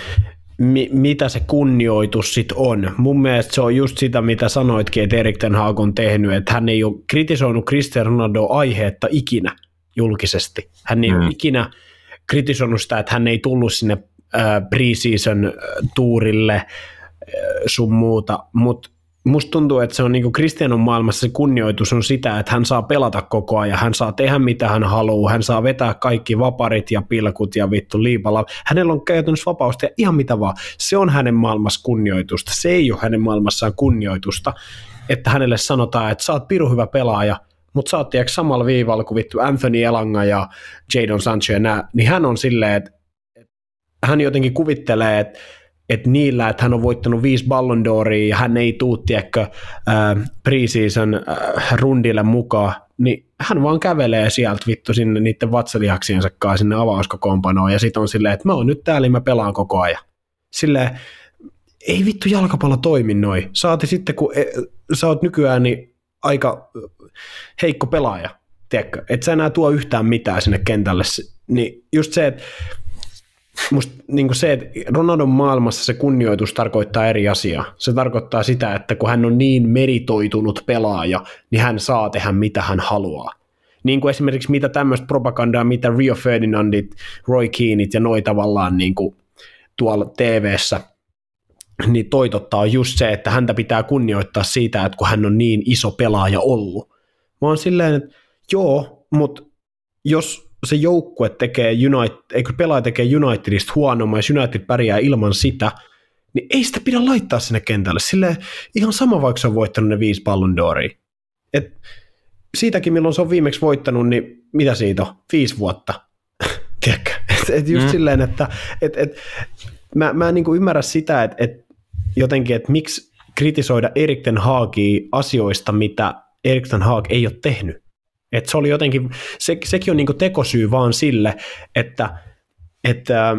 mi, mitä se kunnioitus sitten on. Mun mielestä se on just sitä, mitä sanoitkin, että Erik Ten Hag on tehnyt, että hän ei ole kritisoinut Cristiano Ronaldo aiheetta ikinä julkisesti. Hän ei mm. ole ikinä kritisoinut sitä, että hän ei tullut sinne äh, preseason tuurille äh, sun muuta, mutta musta tuntuu, että se on niinku Kristianon maailmassa se kunnioitus on sitä, että hän saa pelata koko ajan, hän saa tehdä mitä hän haluaa, hän saa vetää kaikki vaparit ja pilkut ja vittu liipala. Hänellä on käytännössä vapausta ja ihan mitä vaan. Se on hänen maailmassa kunnioitusta. Se ei ole hänen maailmassaan kunnioitusta, että hänelle sanotaan, että sä oot piru hyvä pelaaja, mutta sä oot samalla viivalla kuin vittu Anthony Elanga ja Jadon Sancho ja nää, niin hän on silleen, että hän jotenkin kuvittelee, että että niillä, että hän on voittanut viisi Ballon d'Oria ja hän ei tuu, tiedätkö, äh, preseason äh, rundille mukaan, niin hän vaan kävelee sieltä vittu sinne niiden vatsalihaksiensa kanssa sinne avauskokoonpanoon ja sitten on silleen, että mä oon nyt täällä mä pelaan koko ajan. Silleen, ei vittu jalkapallo toimi noin. Saati sitten, kun e, sä oot nykyään niin aika heikko pelaaja, tiedätkö, et sä enää tuo yhtään mitään sinne kentälle, niin just se, että musta niin se, että Ronaldon maailmassa se kunnioitus tarkoittaa eri asiaa. Se tarkoittaa sitä, että kun hän on niin meritoitunut pelaaja, niin hän saa tehdä mitä hän haluaa. Niin kuin esimerkiksi mitä tämmöistä propagandaa, mitä Rio Ferdinandit, Roy Keaneit ja noi tavallaan niin kuin tuolla TV-ssä niin toitottaa just se, että häntä pitää kunnioittaa siitä, että kun hän on niin iso pelaaja ollut. Mä oon silleen, että joo, mutta jos se joukkue tekee United, eikö pelaaja tekee Unitedista huonomman, jos United pärjää ilman sitä, niin ei sitä pidä laittaa sinne kentälle. Sille ihan sama, vaikka se on voittanut ne viisi pallon doria. Et siitäkin, milloin se on viimeksi voittanut, niin mitä siitä on? Viisi vuotta. Tiedätkö? Et, et just mm. silleen, että et, et, mä, mä en niin ymmärrä sitä, että et jotenkin, että miksi kritisoida Erik Ten Hagia asioista, mitä Erik Ten Hag ei ole tehnyt. Et se oli jotenkin, se, sekin on niinku tekosyy vaan sille, että, että,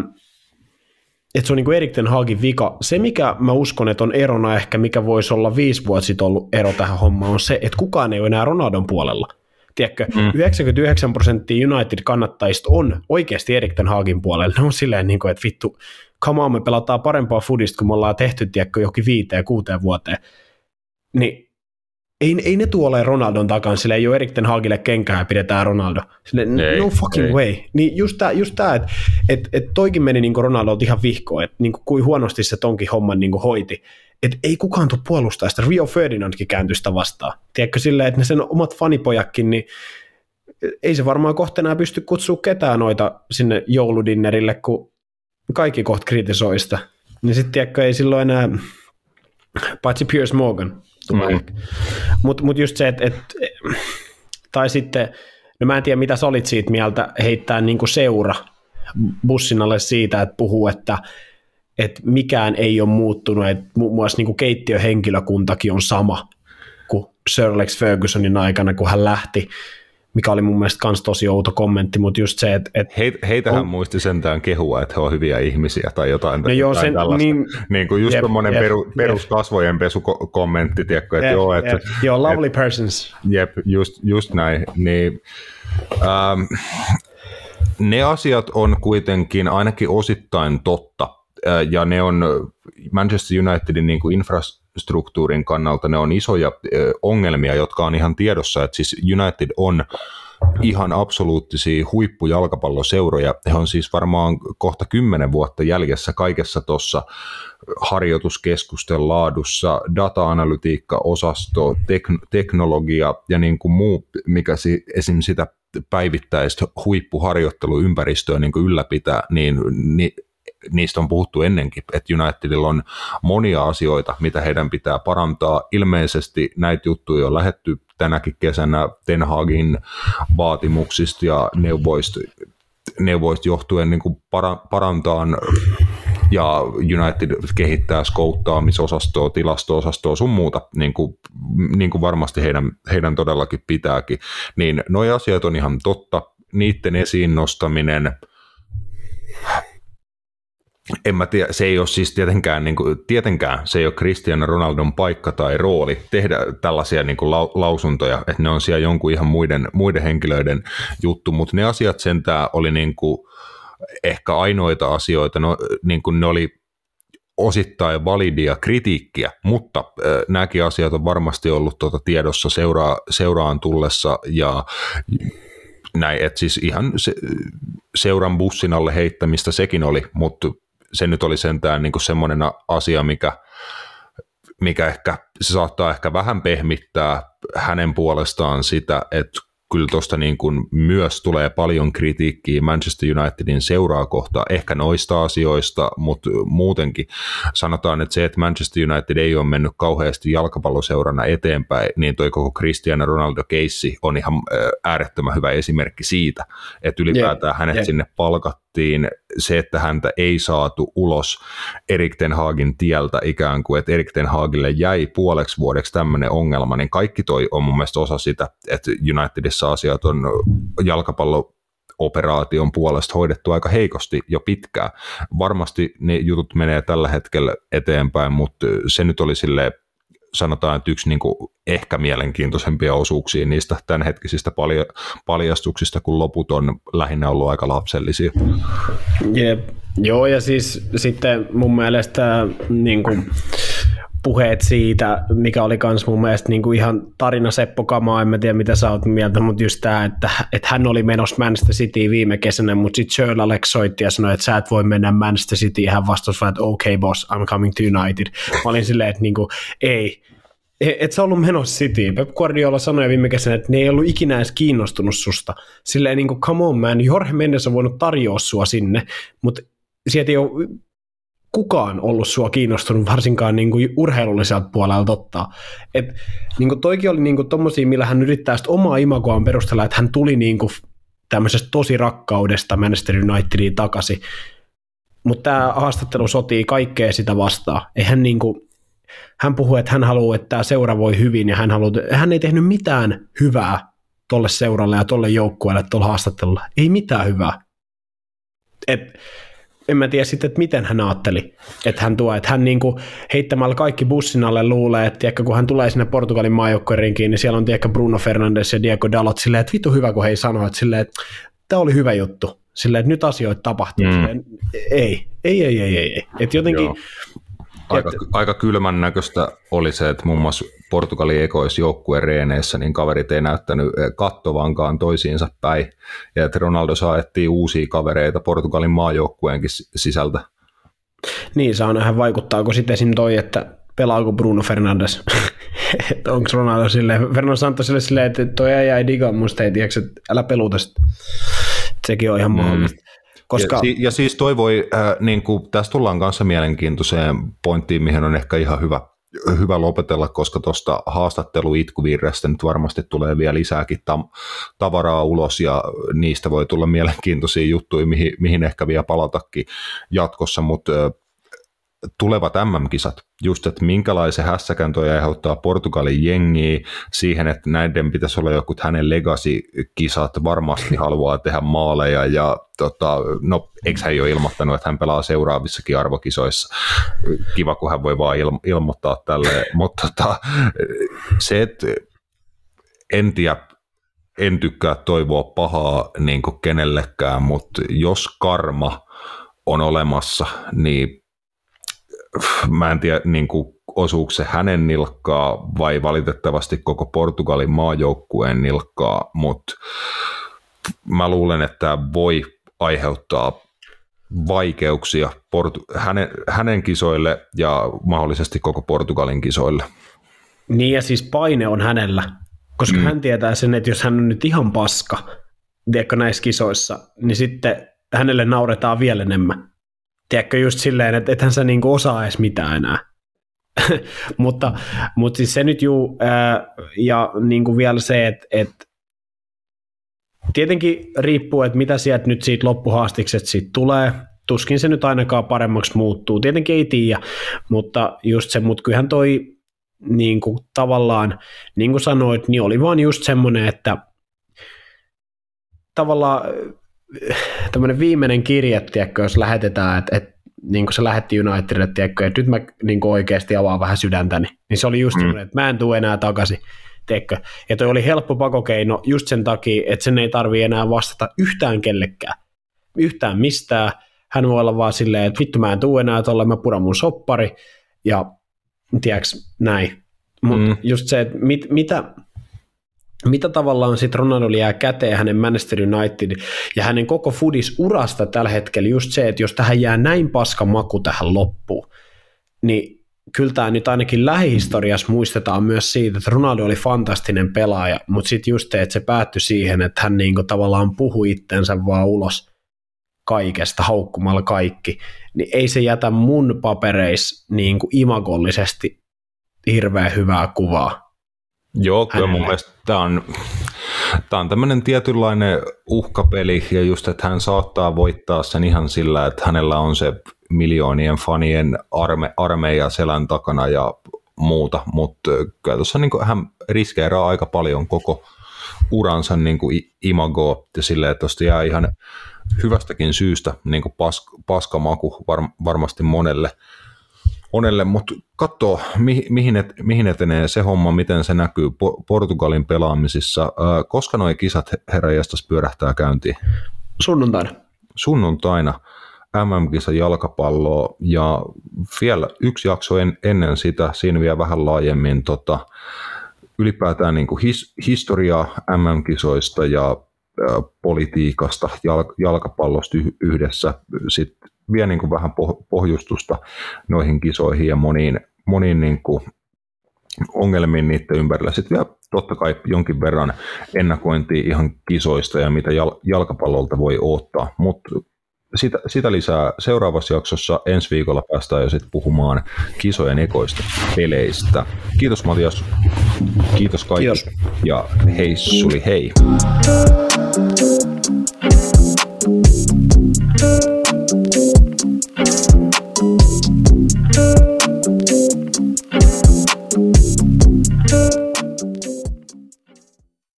että se on niinku Erik Ten Hagin vika. Se, mikä mä uskon, että on erona ehkä, mikä voisi olla viisi vuotta sitten ollut ero tähän hommaan, on se, että kukaan ei ole enää Ronaldon puolella. Tiedätkö, mm. 99 prosenttia United-kannattajista on oikeasti Erik Ten Hagin puolella. Ne on silleen, niin kuin, että vittu, come on, me pelataan parempaa foodista, kun me ollaan tehty, tiedätkö, johonkin viiteen, kuuteen vuoteen. Niin ei, ei ne tuolle Ronaldon takan, sille ei ole Erik Ten Hagille kenkää ja pidetään Ronaldo. Sille, ei, no fucking ei. way. Niin just tämä, just tää, että et, et toikin meni niin Ronaldolta ihan vihkoon, että niin kuin huonosti se tonkin homman niin hoiti. Että ei kukaan tule puolustaa sitä. Rio Ferdinandkin kääntystä vastaan. Tiedätkö silleen, että ne sen omat fanipojakin, niin ei se varmaan kohta enää pysty kutsua ketään noita sinne jouludinnerille, kun kaikki kohta kritisoi sitä. Niin sitten tiedätkö, ei silloin enää, paitsi Piers Morgan, Mm. Mutta mut just se, että et, tai sitten, no mä en tiedä mitä sä olit siitä mieltä heittää niin kuin seura bussin alle siitä, että puhuu, että, että mikään ei ole muuttunut, että muun muassa niin kuin keittiöhenkilökuntakin on sama kuin Sir Alex Fergusonin aikana, kun hän lähti mikä oli mun mielestä kans tosi outo kommentti, mutta just se, että... Et Heit, heitähän on, muisti sentään kehua, että he on hyviä ihmisiä tai jotain, no joo, sen, tällaista. Niin, niin kuin just tuommoinen peru, peruskasvojenpesukommentti, tiedätkö, että jep, joo, että... Jep, joo, lovely et, persons. Jep, just, just näin, niin... Ähm, ne asiat on kuitenkin ainakin osittain totta, ja ne on Manchester Unitedin niin kuin infras, struktuurin kannalta ne on isoja ongelmia, jotka on ihan tiedossa, että siis United on ihan absoluuttisia huippujalkapalloseuroja. He on siis varmaan kohta kymmenen vuotta jäljessä kaikessa tuossa harjoituskeskusten laadussa, data-analytiikka, osasto, tek- teknologia ja niin kuin muu, mikä si- esim. sitä päivittäistä huippuharjoitteluympäristöä niin ylläpitää, niin, niin niistä on puhuttu ennenkin, että Unitedilla on monia asioita, mitä heidän pitää parantaa. Ilmeisesti näitä juttuja on lähetty tänäkin kesänä Ten Hagin vaatimuksista ja neuvoista, neuvoista johtuen niin kuin para, parantaa ja United kehittää skouttaamisosastoa, tilasto-osastoa, sun muuta, niin kuin, niin kuin varmasti heidän, heidän todellakin pitääkin. Niin nuo asiat on ihan totta, niiden esiin nostaminen – en mä tiedä, se ei ole siis tietenkään, niin kuin, tietenkään se ei ole Cristiano Ronaldon paikka tai rooli tehdä tällaisia niin kuin, lausuntoja, että ne on siellä jonkun ihan muiden, muiden henkilöiden juttu, mutta ne asiat sentään oli niin kuin, ehkä ainoita asioita, no, niin kuin ne oli osittain validia kritiikkiä, mutta äh, nämäkin asiat on varmasti ollut tuota tiedossa seuraa, seuraan tullessa ja näin, että siis ihan se, seuran bussin alle heittämistä sekin oli, mutta se nyt oli sentään niin semmoinen asia, mikä, mikä ehkä, se saattaa ehkä vähän pehmittää hänen puolestaan sitä, että kyllä tuosta niin kuin myös tulee paljon kritiikkiä Manchester Unitedin seuraa kohtaa, ehkä noista asioista, mutta muutenkin sanotaan, että se, että Manchester United ei ole mennyt kauheasti jalkapalloseurana eteenpäin, niin toi koko Cristiano Ronaldo keissi on ihan äärettömän hyvä esimerkki siitä, että ylipäätään yeah, hänet yeah. sinne palkattiin, se, että häntä ei saatu ulos Erik Ten Hagin tieltä ikään kuin, että Erik Ten Hagille jäi puoleksi vuodeksi tämmöinen ongelma, niin kaikki toi on mun mielestä osa sitä, että Unitedissa asiat on jalkapallo operaation puolesta hoidettu aika heikosti jo pitkään. Varmasti ne jutut menee tällä hetkellä eteenpäin, mutta se nyt oli sille sanotaan, että yksi niin kuin ehkä mielenkiintoisempia osuuksia niistä tämänhetkisistä palja- paljastuksista, kun loput on lähinnä ollut aika lapsellisia. Jep. Joo, ja siis sitten mun mielestä niin kuin, puheet siitä, mikä oli kans mun mielestä niin kuin ihan tarina Seppo Kamaa, en mä tiedä mitä sä oot mieltä, mutta just tämä, että, että hän oli menossa Manchester City viime kesänä, mutta sitten Sir Alex soitti ja sanoi, että sä et voi mennä Manchester City, hän vastasi vaan, että okay boss, I'm coming to United. Mä olin silleen, että niin kuin, ei, e, et sä ollut menossa City. Pep Guardiola sanoi viime kesänä, että ne ei ollut ikinä edes kiinnostunut susta. Silleen niin kuin, come on man, Jorge Mendes on voinut tarjoa sua sinne, mutta sieltä ei ole kukaan ollut sua kiinnostunut varsinkaan niin kuin urheilulliselta puolelta ottaa. Et, niin kuin toikin oli niin kuin tommosia, millä hän yrittää sitä omaa imagoaan perustella, että hän tuli niin kuin tämmöisestä tosi rakkaudesta Manchester Unitediin takaisin. Mutta tämä haastattelu sotii kaikkea sitä vastaan. Eihän niin kuin, hän puhuu, että hän haluaa, että tämä seura voi hyvin ja hän, haluaa, hän ei tehnyt mitään hyvää tolle seuralle ja tolle joukkueelle tuolla haastattelulla. Ei mitään hyvää. Et, en mä tiedä sitten, että miten hän ajatteli, että hän tuo, että hän niinku heittämällä kaikki bussin alle luulee, että tiedätkö, kun hän tulee sinne Portugalin maajoukkorinkiin, niin siellä on tiedätkö, Bruno Fernandes ja Diego Dalot silleen, että vittu hyvä, kun he ei sano, että silleen, että tämä oli hyvä juttu, silleen, että nyt asioita tapahtuu. Mm. Silleen, ei, Ei, ei, ei, ei. ei. Et jotenkin, Joo. Aika, aika kylmän näköistä oli se, että muun muassa Portugalin ekoisjoukkueen reeneissä, niin kaverit ei näyttänyt eh, kattovankaan toisiinsa päin, ja että Ronaldo saaettiin uusia kavereita Portugalin maajoukkueenkin sisältä. Niin, saa nähdä vaikuttaako sitten esim. toi, että pelaako Bruno Fernandes, että onko Ronaldo silleen, Fernando Santos sille silleen, että toi ei jäi diga musta, ei tiedä, että älä peluta sitä. Sekin on ihan mm. mahdollista. Koska... Ja, ja siis toi voi, äh, niin kuin, tässä tullaan kanssa mielenkiintoiseen pointtiin, mihin on ehkä ihan hyvä, hyvä lopetella, koska tuosta haastattelu itkuvirrestä nyt varmasti tulee vielä lisääkin tam- tavaraa ulos ja niistä voi tulla mielenkiintoisia juttuja, mihin, mihin ehkä vielä palatakin jatkossa, mutta tulevat MM-kisat, just että minkälaisen hässäkän toi aiheuttaa Portugalin jengiä siihen, että näiden pitäisi olla joku hänen legacy-kisat, varmasti haluaa tehdä maaleja ja tota, no eikö hän jo ilmoittanut, että hän pelaa seuraavissakin arvokisoissa. Kiva, kun hän voi vaan il- ilmoittaa tälle, mutta tota, se, että en tiedä, en tykkää toivoa pahaa niin kenellekään, mutta jos karma on olemassa, niin mä en tiedä niin kuin, osuuko se hänen nilkkaa vai valitettavasti koko Portugalin maajoukkueen nilkkaa, mutta mä luulen, että tämä voi aiheuttaa vaikeuksia Portu- hänen, hänen kisoille ja mahdollisesti koko Portugalin kisoille. Niin ja siis paine on hänellä, koska mm. hän tietää sen, että jos hän on nyt ihan paska, tiedätkö, näissä kisoissa, niin sitten hänelle nauretaan vielä enemmän tiedätkö, just silleen, että ethän sä niinku osaa edes mitään enää. mutta, mutta siis se nyt juu, ää, ja niinku vielä se, että et, tietenkin riippuu, että mitä sieltä nyt siitä loppuhaastikset siitä tulee, tuskin se nyt ainakaan paremmaksi muuttuu, tietenkin ei tiedä, mutta just se, mutta kyllähän toi niin kuin tavallaan, niin kuin sanoit, niin oli vaan just semmoinen, että tavallaan tämmöinen viimeinen kirje, tiedätkö, jos lähetetään, että, että niin kuin se lähetti Unitedille, tiedätkö, että nyt mä niin kuin oikeasti avaan vähän sydäntäni, niin se oli just mm. että mä en tule enää takaisin, tiedätkö. Ja toi oli helppo pakokeino just sen takia, että sen ei tarvi enää vastata yhtään kellekään, yhtään mistään. Hän voi olla vaan silleen, että vittu mä en tule enää tuolla, mä puran mun soppari, ja tiedätkö, näin. Mutta mm. just se, että mit, mitä, mitä tavallaan sitten Ronaldo jää käteen hänen Manchester United ja hänen koko fudis urasta tällä hetkellä? Just se, että jos tähän jää näin paska maku tähän loppuun, niin kyllä tämä nyt ainakin lähihistoriassa muistetaan myös siitä, että Ronaldo oli fantastinen pelaaja, mutta sitten just se, että se päättyi siihen, että hän niinku tavallaan puhui itsensä vaan ulos kaikesta, haukkumalla kaikki, niin ei se jätä mun papereissa niinku imagollisesti hirveän hyvää kuvaa Joo, kyllä mun mielestä tämä on, tämä on tämmöinen tietynlainen uhkapeli ja just, että hän saattaa voittaa sen ihan sillä, että hänellä on se miljoonien fanien arme, armeija selän takana ja muuta, mutta kyllä tuossa niin hän riskeeraa aika paljon koko uransa niin kuin imagoa ja silleen, että tuosta jää ihan hyvästäkin syystä niin kuin pas, paskamaku var, varmasti monelle monelle, mutta katsoo, mihin, et, mihin etenee se homma, miten se näkyy Portugalin pelaamisissa. Koska nuo kisat herrajastas pyörähtää käyntiin? Sunnuntaina. Sunnuntaina MM-kisa jalkapalloa ja vielä yksi jakso en, ennen sitä, siinä vielä vähän laajemmin tota, ylipäätään niin kuin his, historiaa MM-kisoista ja politiikasta, jalkapallosta yhdessä, sitten vie niin kuin vähän pohjustusta noihin kisoihin ja moniin, moniin niin kuin ongelmiin niiden ympärillä. Sitten vielä totta kai jonkin verran ennakointia ihan kisoista ja mitä jalkapallolta voi ottaa, mutta sitä, sitä lisää seuraavassa jaksossa. Ensi viikolla päästään jo sitten puhumaan kisojen ekoista peleistä. Kiitos Matias. Kiitos kaikki. Kiitos. Ja hei suli hei. thank you